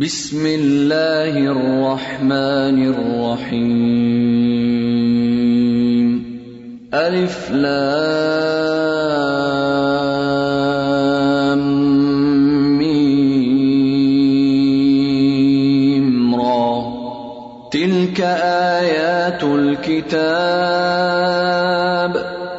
بسم اللہ الرحمن الرحیم. الف لام میم را. تلك آیات الكتاب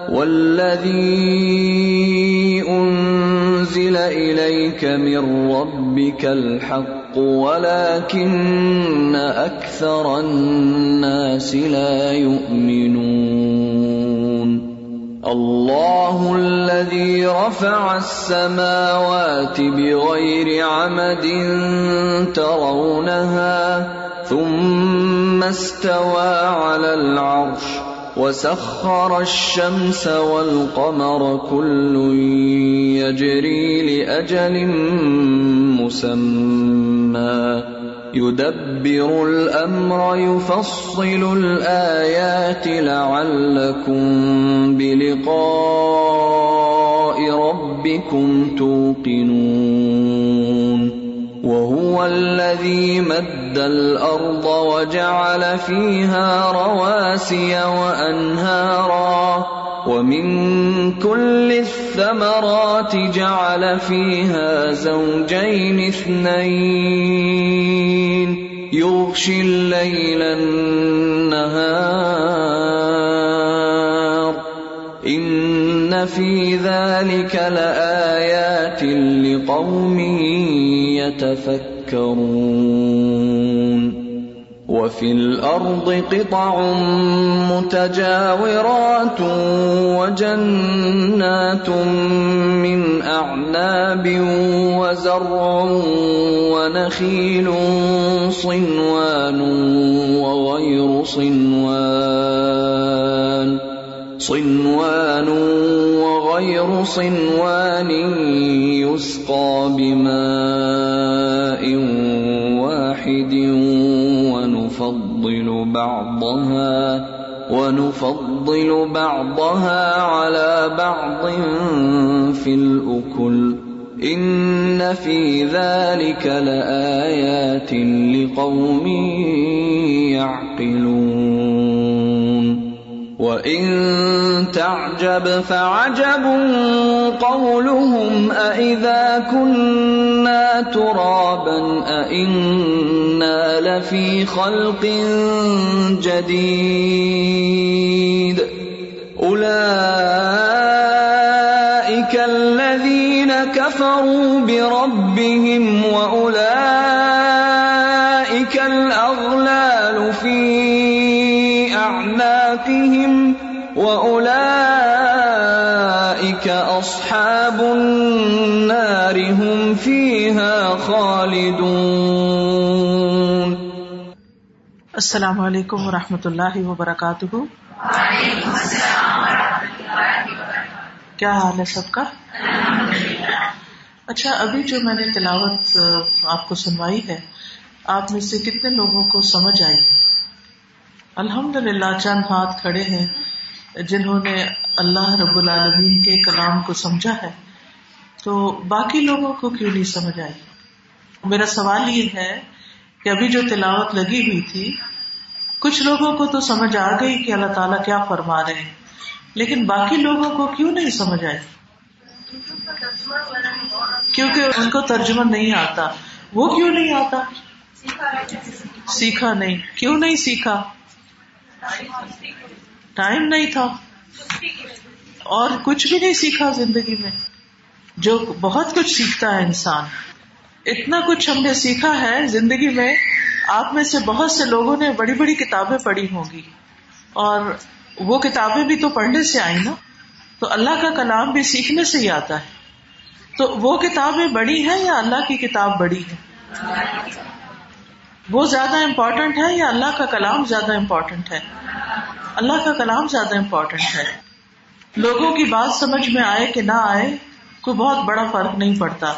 والذی انزل الیک من ربک الحق. ولكن اکثر الناس لا يؤمنون الله الذي رفع السماوات بغير عمد ترونها ثم استوى على العرش وسخر الشمس والقمر كل يجري لاجل مسمى. يدبر الامر يفصل الايات لعلكم بلقاء ربكم توقنون. وهو الذي مد الارض وجعل فيها رواسي وانهارا ومن كل الثمرات جعل فيها زوجين اثنين يغشي الليل النهار ان في ذلك لايات لقوم يتفكرون. وفي الارض قطع متجاورات وجنات من اعناب وزرع ونخيل صنوان وغير صنوان. صنوان وغير صنوان يسقى بماء. بعضها ونفضل بعضها على بعض في الأكل إن في ذلك لآيات لقوم يعقلون وإن تعجب فعجب قولهم أإذا كنا ترابا أإنا لفي خلق جديد أولئك الذين كفروا بربهم وأولئك وأولئك أصحاب النار هم فيها خالدون السلام علیکم ورحمۃ اللہ وبرکاتہ۔ کیا حال ہے سب کا؟ اچھا ابھی جو میں نے تلاوت آپ کو سنوائی ہے، آپ میں سے کتنے لوگوں کو سمجھ آئی؟ الحمد للہ چند ہاتھ کھڑے ہیں۔ جنہوں نے اللہ رب العالمین کے کلام کو سمجھا ہے، تو باقی لوگوں کو کیوں نہیں سمجھ آئی؟ میرا سوال یہ ہے کہ ابھی جو تلاوت لگی ہوئی تھی، کچھ لوگوں کو تو سمجھ آ گئی کہ اللہ تعالیٰ کیا فرما رہے ہیں، لیکن باقی لوگوں کو کیوں نہیں سمجھ آئی؟ کیونکہ ان کو ترجمہ نہیں آتا۔ وہ کیوں نہیں آتا؟ سیکھا نہیں۔ کیوں نہیں سیکھا؟ ٹائم نہیں تھا اور کچھ بھی نہیں سیکھا زندگی میں۔ جو بہت کچھ سیکھتا ہے انسان۔ اتنا کچھ ہم نے سیکھا ہے زندگی میں۔ آپ میں سے بہت سے لوگوں نے بڑی بڑی کتابیں پڑھی ہوں گی۔ اور وہ کتابیں بھی تو پڑھنے سے آئی نا۔ تو اللہ کا کلام بھی سیکھنے سے ہی آتا ہے۔ تو وہ کتابیں بڑی ہیں یا اللہ کی کتاب بڑی ہے؟ وہ زیادہ امپورٹنٹ ہے یا اللہ کا کلام زیادہ امپورٹنٹ ہے؟ اللہ کا کلام زیادہ امپورٹنٹ ہے۔ لوگوں کی بات سمجھ میں آئے کہ نہ آئے کوئی بہت بڑا فرق نہیں پڑتا۔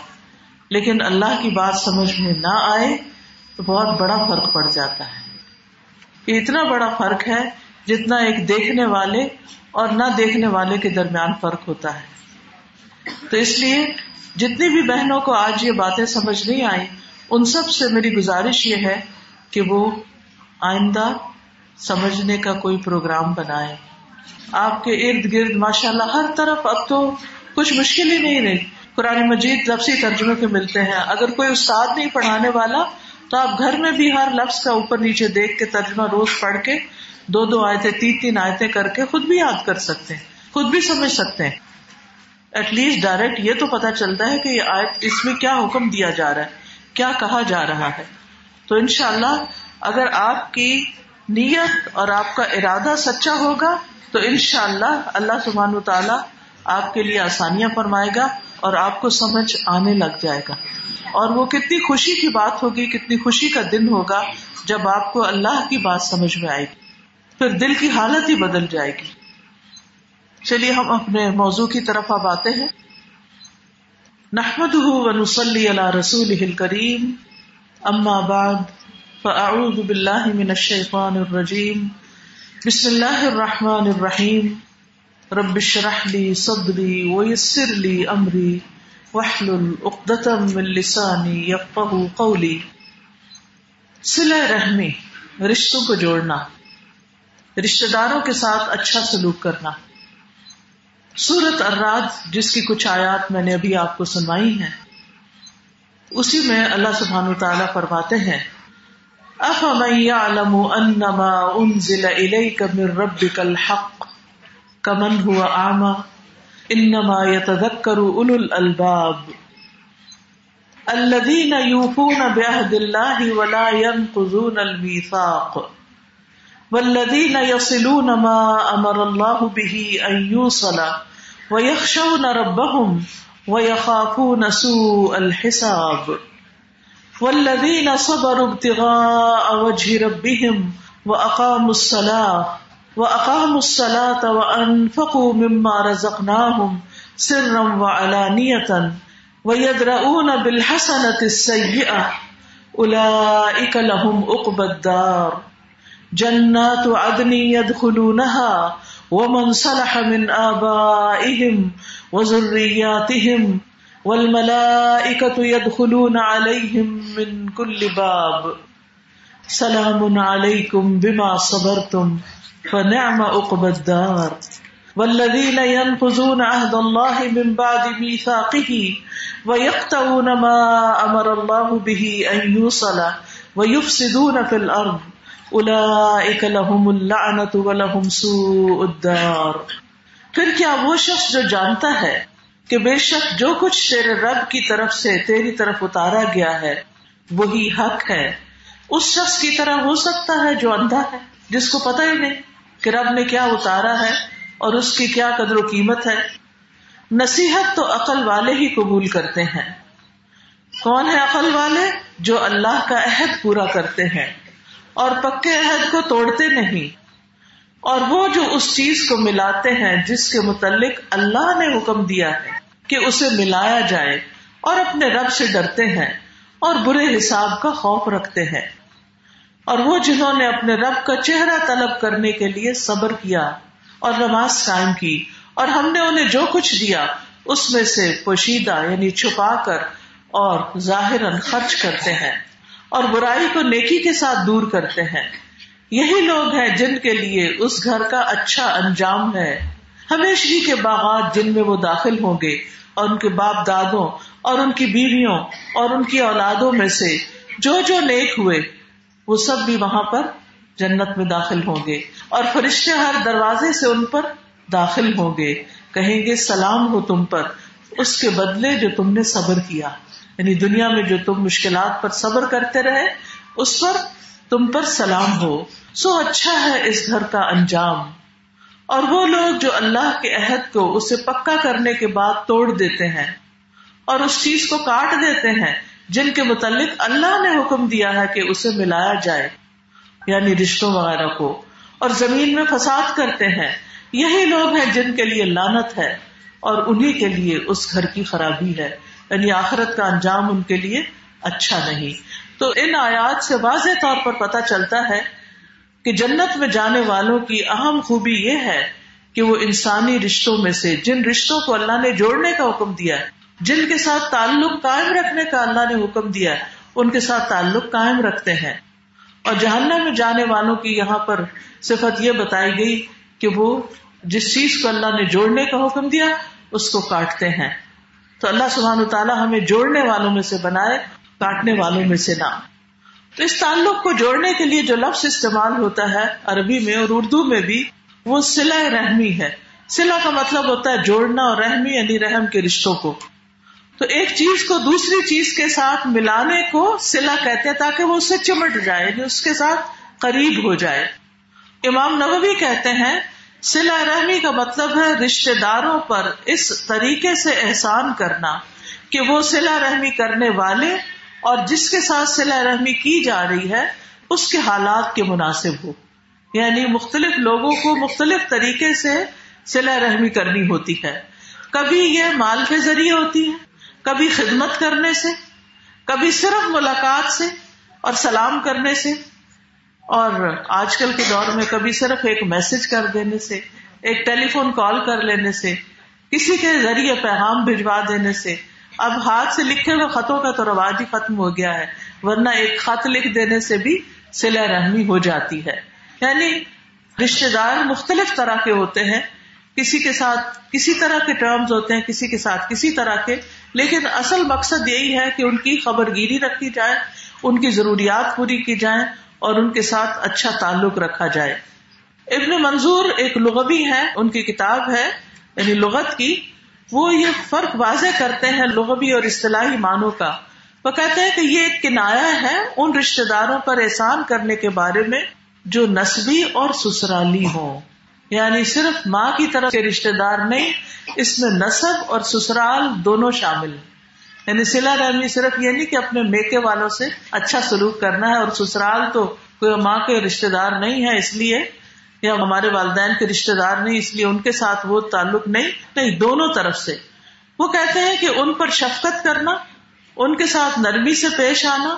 لیکن اللہ کی بات سمجھ میں نہ آئے تو بہت بڑا فرق پڑ جاتا ہے۔ یہ اتنا بڑا فرق ہے جتنا ایک دیکھنے والے اور نہ دیکھنے والے کے درمیان فرق ہوتا ہے۔ تو اس لیے جتنی بھی بہنوں کو آج یہ باتیں سمجھ نہیں آئی ان سب سے میری گزارش یہ ہے کہ وہ آئندہ سمجھنے کا کوئی پروگرام بنائے۔ آپ کے ارد گرد ماشاء اللہ ہر طرف اب تو کچھ مشکل ہی نہیں رہی۔ قرآن مجید لفظی ترجمے کے ملتے ہیں۔ اگر کوئی استاد نہیں پڑھانے والا تو آپ گھر میں بھی ہر لفظ کا اوپر نیچے دیکھ کے ترجمہ روز پڑھ کے دو دو آیتیں، تین تین آیتیں کر کے خود بھی یاد کر سکتے ہیں، خود بھی سمجھ سکتے ہیں۔ ایٹ لیسٹ ڈائریکٹ یہ تو پتا چلتا ہے کہ یہ آیت اس میں کیا حکم دیا جا رہا ہے، کیا کہا جا رہا ہے۔ تو انشاءاللہ اگر آپ کی نیت اور آپ کا ارادہ سچا ہوگا تو ان شاء اللہ اللہ سبحان و تعالیٰ آپ کے لیے آسانیاں فرمائے گا اور آپ کو سمجھ آنے لگ جائے گا۔ اور وہ کتنی خوشی کی بات ہوگی، کتنی خوشی کا دن ہوگا جب آپ کو اللہ کی بات سمجھ میں آئے گی۔ پھر دل کی حالت ہی بدل جائے گی۔ چلیے، ہم اپنے موضوع کی طرف اب آتے ہیں۔ نحمد رسول کریم اما بعد فاعوذ باللہ من الشیطان الرجیم. بسم اللہ الرحمن الرحیم. رب اشرح لي صدري ويسر لي امري واحلل عقدة من لساني يفقهوا قولي صلہ رحمی، رشتوں کو جوڑنا. رشتہ داروں کے ساتھ اچھا سلوک کرنا. سورت اراد جس کی کچھ آیات میں نے ابھی آپ کو سنوائی ہیں، اسی میں اللہ سبحانہ تعالیٰ فرماتے ہیں افمن يعلم انما انزل اليك من ربك الحق كمن هو اعمى انما يتذكر اولو الالباب الذين يوفون بعهد الله ولا ينقضون الميثاق والذين يصلون ما امر الله به ان يوصل ويخشون ربهم ويخافون سوء الحساب والذین صبروا ابتغاء وجه ربهم واقاموا الصلاة واقاموا الصلاة وانفقوا مما رزقناهم سرا وعلانية ويدرؤون بالحسنة السيئة اولئك لهم عقبى الدار جنات عدن يدخلونها ومن صلح من آبائهم وذرياتهم والملائکة يدخلون عليهم من كل باب. سلام عليكم بما صبرتم فنعم عقب الدار. والذين ينقضون عهد الله من بعد ميثاقه ويقطعون ما امر الله به ان يوصل ويفسدون في الارض. اولئك لهم اللعنه ولهم سوء الدار. پھر کیا وہ شخص جو جانتا ہے کہ بے شک جو کچھ تیرے رب کی طرف سے تیری طرف اتارا گیا ہے، وہی حق ہے۔ اس شخص کی طرح ہو سکتا ہے جو اندھا ہے، جس کو پتا ہی نہیں کہ رب نے کیا اتارا ہے اور اس کی کیا قدر و قیمت ہے۔ نصیحت تو عقل والے ہی قبول کرتے ہیں۔ کون ہے عقل والے؟ جو اللہ کا عہد پورا کرتے ہیں۔ اور پکے عہد کو توڑتے نہیں۔ اور وہ جو اس چیز کو ملاتے ہیں جس کے متعلق اللہ نے حکم دیا ہے۔ کہ اسے ملایا جائے اور اپنے رب سے ڈرتے ہیں اور برے حساب کا خوف رکھتے ہیں۔ اور وہ جنہوں نے اپنے رب کا چہرہ طلب کرنے کے لیے صبر کیا اور نماز قائم کی اور ہم نے انہیں جو کچھ دیا، اس میں سے پوشیدہ یعنی چھپا کر اور ظاہر خرچ کرتے ہیں اور برائی کو نیکی کے ساتھ دور کرتے ہیں۔ یہی لوگ ہیں جن کے لیے اس گھر کا اچھا انجام ہے۔ ہمیشگی کے باغات جن میں وہ داخل ہوں گے اور ان کے باپ دادوں اور ان کی بیویوں اور ان کی اولادوں میں سے جو جو نیک ہوئے، وہ سب بھی وہاں پر جنت میں داخل ہوں گے اور فرشتے ہر دروازے سے ان پر داخل ہوں گے۔ کہیں گے، سلام ہو تم پر، اس کے بدلے جو تم نے صبر کیا۔ یعنی دنیا میں جو تم مشکلات پر صبر کرتے رہے، اس پر تم پر سلام ہو۔ سو اچھا ہے اس گھر کا انجام۔ اور وہ لوگ جو اللہ کے عہد کو اسے پکا کرنے کے بعد توڑ دیتے ہیں اور اس چیز کو کاٹ دیتے ہیں، جن کے متعلق اللہ نے حکم دیا ہے کہ اسے ملایا جائے یعنی رشتوں وغیرہ کو، اور زمین میں فساد کرتے ہیں۔ یہی لوگ ہیں جن کے لیے لانت ہے اور انہیں کے لیے اس گھر کی خرابی ہے۔ یعنی آخرت کا انجام ان کے لیے اچھا نہیں۔ تو ان آیات سے واضح طور پر پتہ چلتا ہے کہ جنت میں جانے والوں کی اہم خوبی یہ ہے کہ وہ انسانی رشتوں میں سے، جن رشتوں کو اللہ نے جوڑنے کا حکم دیا ہے، جن کے ساتھ تعلق قائم رکھنے کا اللہ نے حکم دیا ہے، ان کے ساتھ تعلق قائم رکھتے ہیں۔ اور جہنم میں جانے والوں کی یہاں پر صفت یہ بتائی گئی کہ وہ جس چیز کو اللہ نے جوڑنے کا حکم دیا، اس کو کاٹتے ہیں۔ تو اللہ سبحانہ تعالیٰ ہمیں جوڑنے والوں میں سے بنائے، کاٹنے والوں میں سے نہ۔ تو اس تعلق کو جوڑنے کے لیے جو لفظ استعمال ہوتا ہے عربی میں اور اردو میں بھی وہ سلا رحمی ہے۔ سلا کا مطلب ہوتا ہے جوڑنا اور رحمی یعنی رحم کے رشتوں کو۔ تو ایک چیز کو دوسری چیز کے ساتھ ملانے کو سلا کہتے ہیں تاکہ وہ اس سے چمٹ جائے یعنی اس کے ساتھ قریب ہو جائے۔ امام نبوی کہتے ہیں سلا رحمی کا مطلب ہے رشتے داروں پر اس طریقے سے احسان کرنا کہ وہ سلا رحمی کرنے والے اور جس کے ساتھ سلا رحمی کی جا رہی ہے، اس کے حالات کے مناسب ہو۔ یعنی مختلف لوگوں کو مختلف طریقے سے سلا رحمی کرنی ہوتی ہے۔ کبھی یہ مال کے ذریعے ہوتی ہے، کبھی خدمت کرنے سے، کبھی صرف ملاقات سے اور سلام کرنے سے۔ اور آج کل کے دور میں کبھی صرف ایک میسج کر دینے سے، ایک ٹیلی فون کال کر لینے سے، کسی کے ذریعے پیغام بھجوا دینے سے۔ اب ہاتھ سے لکھے ہوئے خطوں کا تو رواج ہی ختم ہو گیا ہے۔ ورنہ ایک خط لکھ دینے سے بھی سلا رحمی ہو جاتی ہے۔ یعنی رشتے دار مختلف طرح کے ہوتے ہیں۔ کسی کے ساتھ کسی طرح کے ٹرمز ہوتے ہیں، کسی کے ساتھ کسی طرح کے۔ لیکن اصل مقصد یہی ہے کہ ان کی خبر گیری رکھی جائے، ان کی ضروریات پوری کی جائیں اور ان کے ساتھ اچھا تعلق رکھا جائے۔ ابن منظور ایک لغوی ہے ان کی کتاب ہے یعنی لغت کی وہ یہ فرق واضح کرتے ہیں لغوی اور اصطلاحی معنوں کا۔ وہ کہتے ہیں کہ یہ ایک کنایا ہے ان رشتے داروں پر احسان کرنے کے بارے میں جو نسبی اور سسرالی ہوں۔ یعنی صرف ماں کی طرف کے رشتے دار نہیں، اس میں نصب اور سسرال دونوں شامل۔ ہیں یعنی سلا رحمی صرف یہ نہیں کہ اپنے میکے والوں سے اچھا سلوک کرنا ہے اور سسرال تو کوئی ماں کے رشتے دار نہیں ہے، اس لیے یا ہمارے والدین کے رشتے دار نہیں، اس لیے ان کے ساتھ وہ تعلق نہیں نہیں، دونوں طرف سے۔ وہ کہتے ہیں کہ ان پر شفقت کرنا، ان کے ساتھ نرمی سے پیش آنا،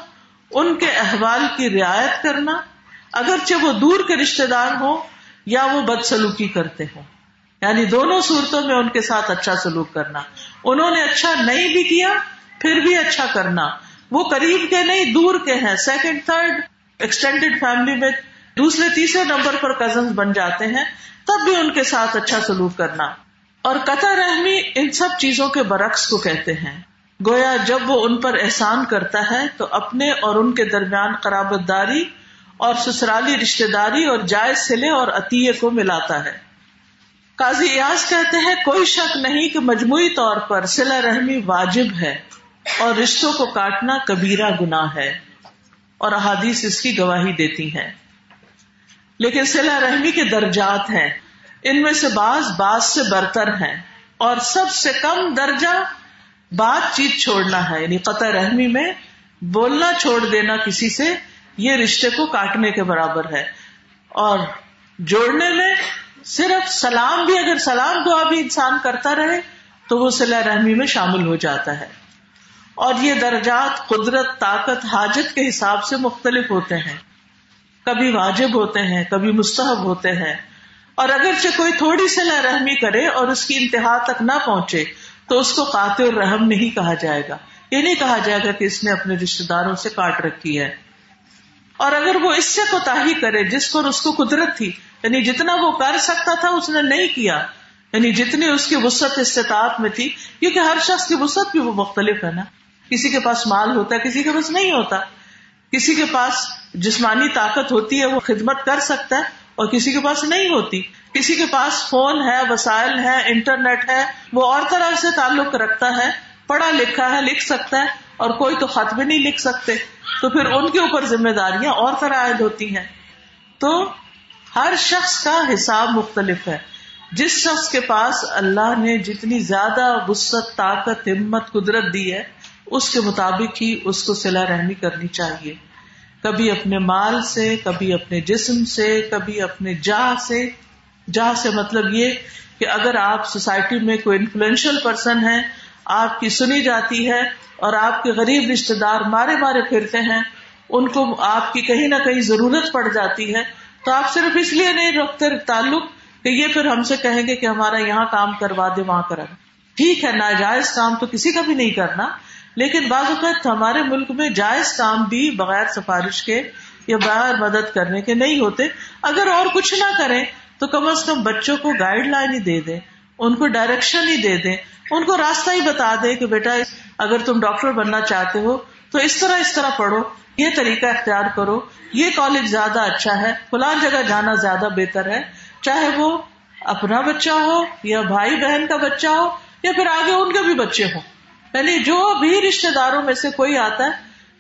ان کے احوال کی رعایت کرنا، اگرچہ وہ دور کے رشتے دار ہوں یا وہ بد سلوکی کرتے ہوں۔ یعنی دونوں صورتوں میں ان کے ساتھ اچھا سلوک کرنا۔ انہوں نے اچھا نہیں بھی کیا، پھر بھی اچھا کرنا۔ وہ قریب کے نہیں، دور کے ہیں۔ سیکنڈ تھرڈ ایکسٹینڈیڈ فیملی میں دوسرے تیسرے نمبر پر کزن بن جاتے ہیں، تب بھی ان کے ساتھ اچھا سلوک کرنا۔ اور قطع رحمی ان سب چیزوں کے برعکس کو کہتے ہیں۔ گویا جب وہ ان پر احسان کرتا ہے، تو اپنے اور ان کے درمیان قرابت داری اور سسرالی رشتے داری اور جائز سلے اور عطیے کو ملاتا ہے۔ قاضی ایاز کہتے ہیں، کوئی شک نہیں کہ مجموعی طور پر سلا رحمی واجب ہے اور رشتوں کو کاٹنا کبیرہ گناہ ہے اور احادیث اس کی گواہی دیتی ہیں۔ لیکن سلا رحمی کے درجات ہیں۔ ان میں سے بعض بعض سے برتر ہیں اور سب سے کم درجہ بات چیت چھوڑنا ہے۔ یعنی قطع رحمی میں بولنا چھوڑ دینا کسی سے یہ رشتے کو کاٹنے کے برابر ہے۔ اور جوڑنے میں صرف سلام بھی اگر سلام دعا بھی انسان کرتا رہے تو وہ سلا رحمی میں شامل ہو جاتا ہے۔ اور یہ درجات قدرت، طاقت، حاجت کے حساب سے مختلف ہوتے ہیں۔ کبھی واجب ہوتے ہیں، کبھی مستحب ہوتے ہیں۔ اور اگرچہ کوئی تھوڑی سی نہ رحمی کرے اور اس کی انتہا تک نہ پہنچے، تو اس کو قاتل رحم نہیں کہا جائے گا۔ یہ نہیں کہا جائے گا کہ اس نے اپنے رشتے داروں سے کاٹ رکھی ہے۔ اور اگر وہ اس سے کوتا کرے، جس پر اس کو قدرت تھی یعنی جتنا وہ کر سکتا تھا، اس نے نہیں کیا۔ یعنی جتنی اس کی وسط استطاعت میں تھی، کیونکہ ہر شخص کی وسط بھی وہ مختلف ہے نا۔ کسی کے پاس مال ہوتا ہے، کسی کے پاس نہیں ہوتا۔ کسی کے پاس جسمانی طاقت ہوتی ہے، وہ خدمت کر سکتا ہے اور کسی کے پاس نہیں ہوتی۔ کسی کے پاس فون ہے، وسائل ہے، انٹرنیٹ ہے، وہ اور طرح سے تعلق رکھتا ہے، پڑھا لکھا ہے، لکھ سکتا ہے اور کوئی تو خط بھی نہیں لکھ سکتے۔ تو پھر ان کے اوپر ذمہ داریاں اور طرح عائد ہوتی ہیں۔ تو ہر شخص کا حساب مختلف ہے۔ جس شخص کے پاس اللہ نے جتنی زیادہ وسط طاقت، ہمت، قدرت دی ہے، اس کے مطابق ہی اس کو سلا رحمی کرنی چاہیے۔ کبھی اپنے مال سے، کبھی اپنے جسم سے، کبھی اپنے جا سے۔ جا سے مطلب یہ کہ اگر آپ سوسائٹی میں کوئی انفلوئنشل پرسن ہے آپ کی سنی جاتی ہے اور آپ کے غریب رشتے دار مارے مارے پھرتے ہیں، ان کو آپ کی کہیں نہ کہیں ضرورت پڑ جاتی ہے۔ تو آپ صرف اس لیے نہیں رکھتے تعلق کہ یہ پھر ہم سے کہیں گے کہ ہمارا یہاں کام کروا دے، وہاں کرا ٹھیک ہے، ناجائز کام تو کسی کا بھی نہیں کرنا۔ لیکن بعض اوقات ہمارے ملک میں جائز کام بھی بغیر سفارش کے یا بغیر مدد کرنے کے نہیں ہوتے۔ اگر اور کچھ نہ کریں تو کم از کم بچوں کو گائیڈ لائن ہی دے دیں، ان کو ڈائریکشن ہی دے دیں، ان کو راستہ ہی بتا دے کہ بیٹا، اگر تم ڈاکٹر بننا چاہتے ہو تو اس طرح اس طرح پڑھو، یہ طریقہ اختیار کرو، یہ کالج زیادہ اچھا ہے، فلان جگہ جانا زیادہ بہتر ہے۔ چاہے وہ اپنا بچہ ہو یا بھائی بہن کا بچہ ہو یا پھر آگے ان کے بھی بچے ہوں۔ یعنی جو بھی رشتے داروں میں سے کوئی آتا ہے،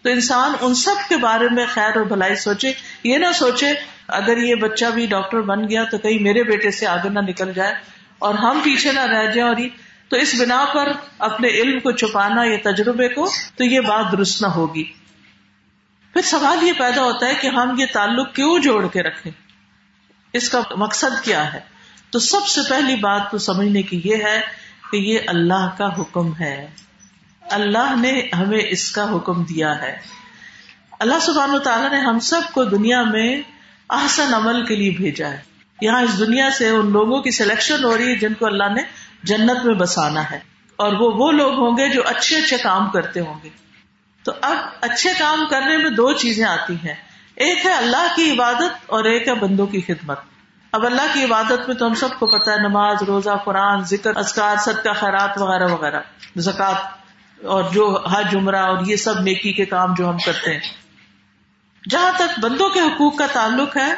تو انسان ان سب کے بارے میں خیر اور بھلائی سوچے۔ یہ نہ سوچے، اگر یہ بچہ بھی ڈاکٹر بن گیا تو کہیں میرے بیٹے سے آگے نہ نکل جائے اور ہم پیچھے نہ رہ جائیں اور تو اس بنا پر اپنے علم کو چھپانا یا تجربے کو، تو یہ بات درست نہ ہوگی۔ پھر سوال یہ پیدا ہوتا ہے کہ ہم یہ تعلق کیوں جوڑ کے رکھیں؟ اس کا مقصد کیا ہے؟ تو سب سے پہلی بات تو سمجھنے کی یہ ہے کہ یہ اللہ کا حکم ہے۔ اللہ نے ہمیں اس کا حکم دیا ہے۔ اللہ سبحانہ و تعالیٰ نے ہم سب کو دنیا میں احسن عمل کے لیے بھیجا ہے۔ یہاں اس دنیا سے ان لوگوں کی سلیکشن ہو رہی ہے جن کو اللہ نے جنت میں بسانا ہے۔ اور وہ وہ لوگ ہوں گے جو اچھے اچھے کام کرتے ہوں گے۔ تو اب اچھے کام کرنے میں دو چیزیں آتی ہیں۔ ایک ہے اللہ کی عبادت اور ایک ہے بندوں کی خدمت۔ اب اللہ کی عبادت میں تو ہم سب کو پتا ہے نماز، روزہ، قرآن، ذکر ازکار صدقہ، خیرات وغیرہ وغیرہ زکات اور جو حج، عمرہ اور یہ سب نیکی کے کام جو ہم کرتے ہیں۔ جہاں تک بندوں کے حقوق کا تعلق ہے،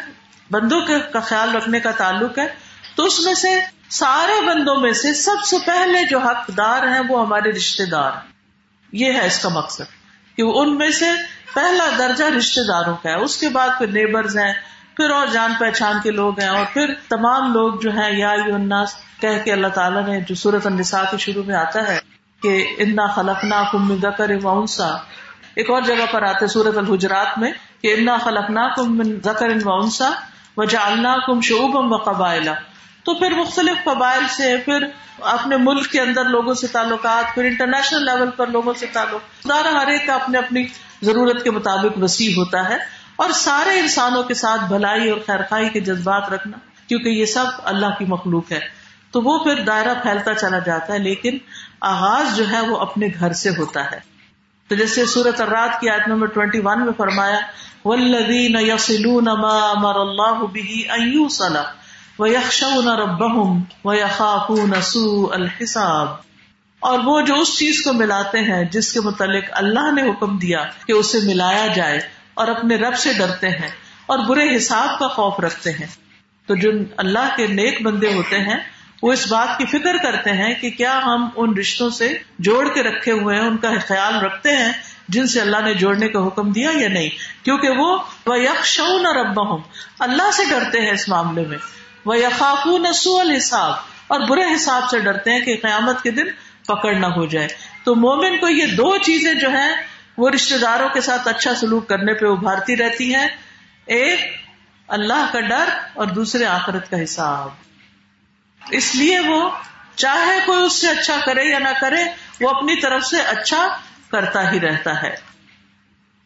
بندوں کے کا خیال رکھنے کا تعلق ہے، تو اس میں سے سارے بندوں میں سے سب سے پہلے جو حقدار ہیں وہ ہمارے رشتے دار یہ ہے اس کا مقصد، کہ ان میں سے پہلا درجہ رشتے داروں کا ہے۔ اس کے بعد پھر نیبرز ہیں، پھر اور جان پہچان کے لوگ ہیں، اور پھر تمام لوگ جو ہیں، یا الناس، کہہ کے اللہ تعالیٰ نے جو سورت النساء کے شروع میں آتا ہے کہ انا خلق نا کم ذکر ونسا ایک اور جگہ پر آتے سورت الحجرات میں کہ انا خلق نا کم ذکر ونسا وجعلنا کم شعوبا وقبائلا تو پھر مختلف قبائل سے، پھر اپنے ملک کے اندر لوگوں سے تعلقات، پھر انٹرنیشنل لیول پر لوگوں سے تعلق۔ ہر ایک کا اپنے اپنی ضرورت کے مطابق وسیع ہوتا ہے۔ اور سارے انسانوں کے ساتھ بھلائی اور خیر خائی کے جذبات رکھنا، کیونکہ یہ سب اللہ کی مخلوق ہے۔ تو وہ پھر دائرہ پھیلتا چلا جاتا ہے، لیکن آغاز جو ہے وہ اپنے گھر سے ہوتا ہے۔ تو جیسے سورت الرات کی آیت نمبر ٹوینٹی ون میں فرمایا ولدین یسلون ما امر اللہ به ان یوصل ویخشون ربهم ویخافون سوء الحساب۔ اور وہ جو اس چیز کو ملاتے ہیں جس کے متعلق اللہ نے حکم دیا کہ اسے ملایا جائے اور اپنے رب سے ڈرتے ہیں اور برے حساب کا خوف رکھتے ہیں۔ تو جو اللہ کے نیک بندے ہوتے ہیں وہ اس بات کی فکر کرتے ہیں کہ کیا ہم ان رشتوں سے جوڑ کے رکھے ہوئے ہیں، ان کا خیال رکھتے ہیں جن سے اللہ نے جوڑنے کا حکم دیا یا نہیں۔ کیونکہ وہ یکشو نہ ربا ہوں اللہ سے ڈرتے ہیں اس معاملے میں۔ وہ یقاف نسو الحساب۔ اور برے حساب سے ڈرتے ہیں کہ قیامت کے دن پکڑ نہ ہو جائے۔ تو مومن کو یہ دو چیزیں جو ہیں، وہ رشتے داروں کے ساتھ اچھا سلوک کرنے پہ ابھارتی رہتی ہیں۔ ایک، اللہ کا ڈر اور دوسرے آخرت کا حساب۔ اس لیے وہ چاہے کوئی اس سے اچھا کرے یا نہ کرے، وہ اپنی طرف سے اچھا کرتا ہی رہتا ہے۔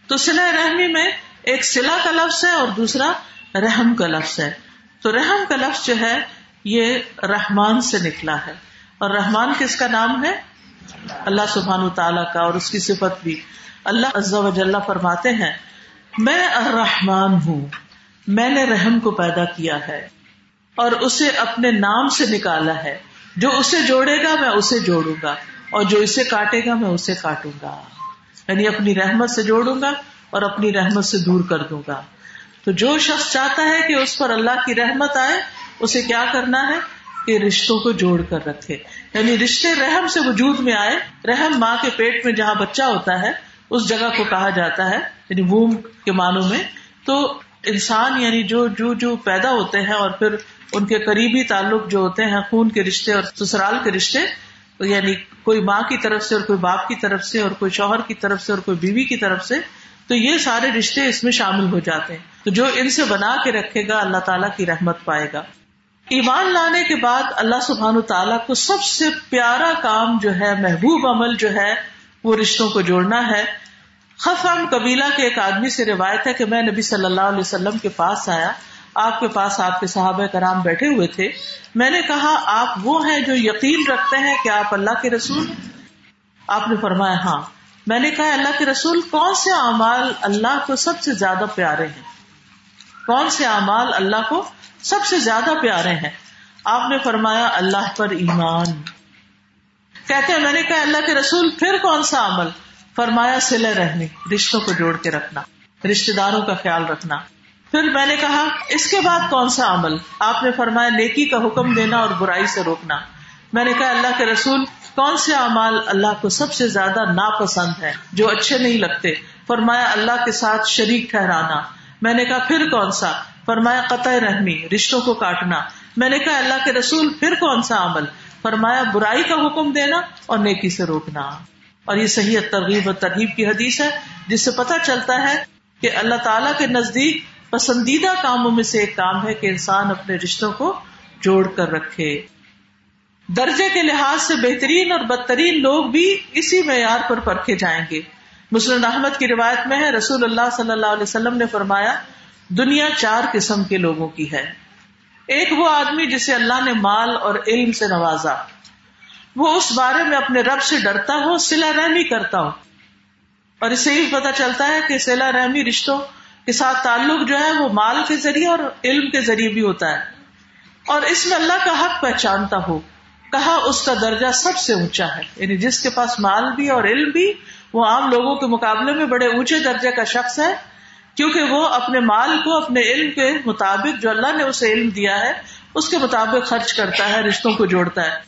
تو سلا رحمی میں ایک سلا کا لفظ ہے اور دوسرا رحم کا لفظ ہے۔ تو رحم کا لفظ جو ہے، یہ رحمان سے نکلا ہے۔ اور رحمان کس کا نام ہے؟ اللہ سبحان تعالیٰ کا اور اس کی صفت بھی۔ اللہ عز و جل فرماتے ہیں، میں الرحمان ہوں، میں نے رحم کو پیدا کیا ہے۔ اور اسے اپنے نام سے نکالا ہے۔ جو اسے جوڑے گا میں اسے جوڑوں گا، اور جو اسے کاٹے گا میں اسے کاٹوں گا۔ یعنی اپنی رحمت سے جوڑوں گا اور اپنی رحمت سے دور کر دوں گا۔ تو جو شخص چاہتا ہے کہ اس پر اللہ کی رحمت آئے، اسے کیا کرنا ہے؟ کہ رشتوں کو جوڑ کر رکھے۔ یعنی رشتے رحم سے وجود میں آئے، رحم ماں کے پیٹ میں جہاں بچہ ہوتا ہے، اس جگہ کو کہا جاتا ہے یعنی ووم کے معنوں میں۔ تو انسان یعنی جو جو جو پیدا ہوتے ہیں اور پھر ان کے قریبی تعلق جو ہوتے ہیں، خون کے رشتے اور سسرال کے رشتے یعنی کوئی ماں کی طرف سے اور کوئی باپ کی طرف سے اور کوئی شوہر کی طرف سے اور کوئی بیوی کی طرف سے، تو یہ سارے رشتے اس میں شامل ہو جاتے ہیں۔ تو جو ان سے بنا کے رکھے گا، اللہ تعالیٰ کی رحمت پائے گا۔ ایمان لانے کے بعد اللہ سبحان تعالیٰ کو سب سے پیارا کام جو ہے، محبوب عمل جو ہے، وہ رشتوں کو جوڑنا ہے۔ خفم قبیلہ کے ایک آدمی سے روایت ہے کہ میں نبی صلی اللہ علیہ وسلم کے پاس آیا۔ آپ کے پاس آپ کے صحابہ کرام بیٹھے ہوئے تھے، میں نے کہا، آپ وہ ہیں جو یقین رکھتے ہیں کہ آپ اللہ کے رسول آپ نے فرمایا ہاں۔ میں نے کہا، اللہ کے رسول کون سے اعمال اللہ کو سب سے زیادہ پیارے ہیں؟ کون سے اعمال اللہ کو سب سے زیادہ پیارے ہیں؟ آپ نے فرمایا، اللہ پر ایمان۔ کہتے ہیں، میں نے کہا، اللہ کے رسول پھر کون سا عمل؟ فرمایا، سلے رہنے، رشتوں کو جوڑ کے رکھنا رشتے داروں کا خیال رکھنا۔ پھر میں نے کہا، اس کے بعد کون سا عمل؟ آپ نے فرمایا، نیکی کا حکم دینا اور برائی سے روکنا۔ میں نے کہا، اللہ کے رسول، کون سے اعمال اللہ کو سب سے زیادہ ناپسند ہے جو اچھے نہیں لگتے؟ فرمایا، اللہ کے ساتھ شریک ٹھہرانا۔ میں نے کہا، پھر کون سا؟ فرمایا، قطع رحمی، رشتوں کو کاٹنا۔ میں نے کہا، اللہ کے رسول، پھر کون سا عمل؟ فرمایا، برائی کا حکم دینا اور نیکی سے روکنا۔ اور یہ صحیح ترغیب اور ترغیب کی حدیث ہے، جس سے پتہ چلتا ہے کہ اللہ تعالیٰ کے نزدیک پسندیدہ کاموں میں سے ایک کام ہے کہ انسان اپنے رشتوں کو جوڑ کر رکھے۔ درجے کے لحاظ سے بہترین اور بدترین لوگ بھی اسی معیار پر پرکھے جائیں گے۔ مسلم احمد کی روایت میں ہے، رسول اللہ صلی اللہ علیہ وسلم نے فرمایا، دنیا چار قسم کے لوگوں کی ہے۔ ایک وہ آدمی جسے اللہ نے مال اور علم سے نوازا۔ وہ اس بارے میں اپنے رب سے ڈرتا ہو سلا رحمی کرتا ہو۔ اور اس سے ہی پتا چلتا ہے کہ سلا رحمی رشتوں کے ساتھ تعلق جو ہے وہ مال کے ذریعے اور علم کے ذریعے بھی ہوتا ہے۔ اور اس میں اللہ کا حق پہچانتا ہو، کہا اس کا درجہ سب سے اونچا ہے۔ یعنی جس کے پاس مال بھی اور علم بھی، وہ عام لوگوں کے مقابلے میں بڑے اونچے درجے کا شخص ہے، کیونکہ وہ اپنے مال کو، اپنے علم کے مطابق جو اللہ نے اسے علم دیا ہے، اس کے مطابق خرچ کرتا ہے، رشتوں کو جوڑتا ہے۔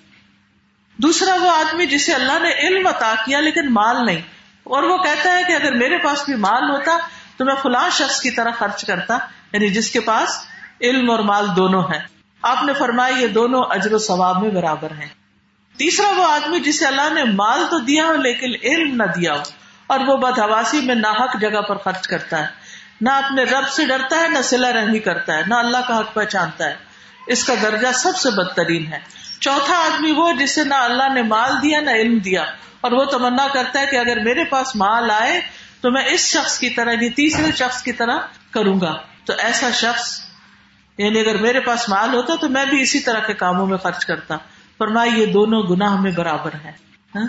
دوسرا وہ آدمی جسے اللہ نے علم عطا کیا لیکن مال نہیں۔ اور وہ کہتا ہے کہ اگر میرے پاس بھی مال ہوتا تو میں فلاں شخص کی طرح خرچ کرتا یعنی جس کے پاس علم اور مال دونوں ہے آپ نے فرمایا یہ دونوں اجر و ثواب میں برابر ہیں۔ تیسرا وہ آدمی جسے اللہ نے مال تو دیا ہو لیکن علم نہ دیا ہو، اور وہ بدہواسی میں ناحق جگہ پر خرچ کرتا ہے۔ نہ اپنے رب سے ڈرتا ہے، نہ سلا رحمی کرتا ہے، نہ اللہ کا حق پہچانتا ہے۔ اس کا درجہ سب سے بدترین ہے۔ چوتھا آدمی وہ جسے نہ اللہ نے مال دیا، نہ علم دیا، اور وہ تمنا کرتا ہے کہ اگر میرے پاس مال آئے تو میں اس شخص کی طرح یعنی تیسرے شخص کی طرح کروں گا۔ تو ایسا شخص یعنی اگر میرے پاس مال ہوتا تو میں بھی اسی طرح کے کاموں میں خرچ کرتا۔ پر یہ دونوں گناہ میں برابر ہے ہاں؟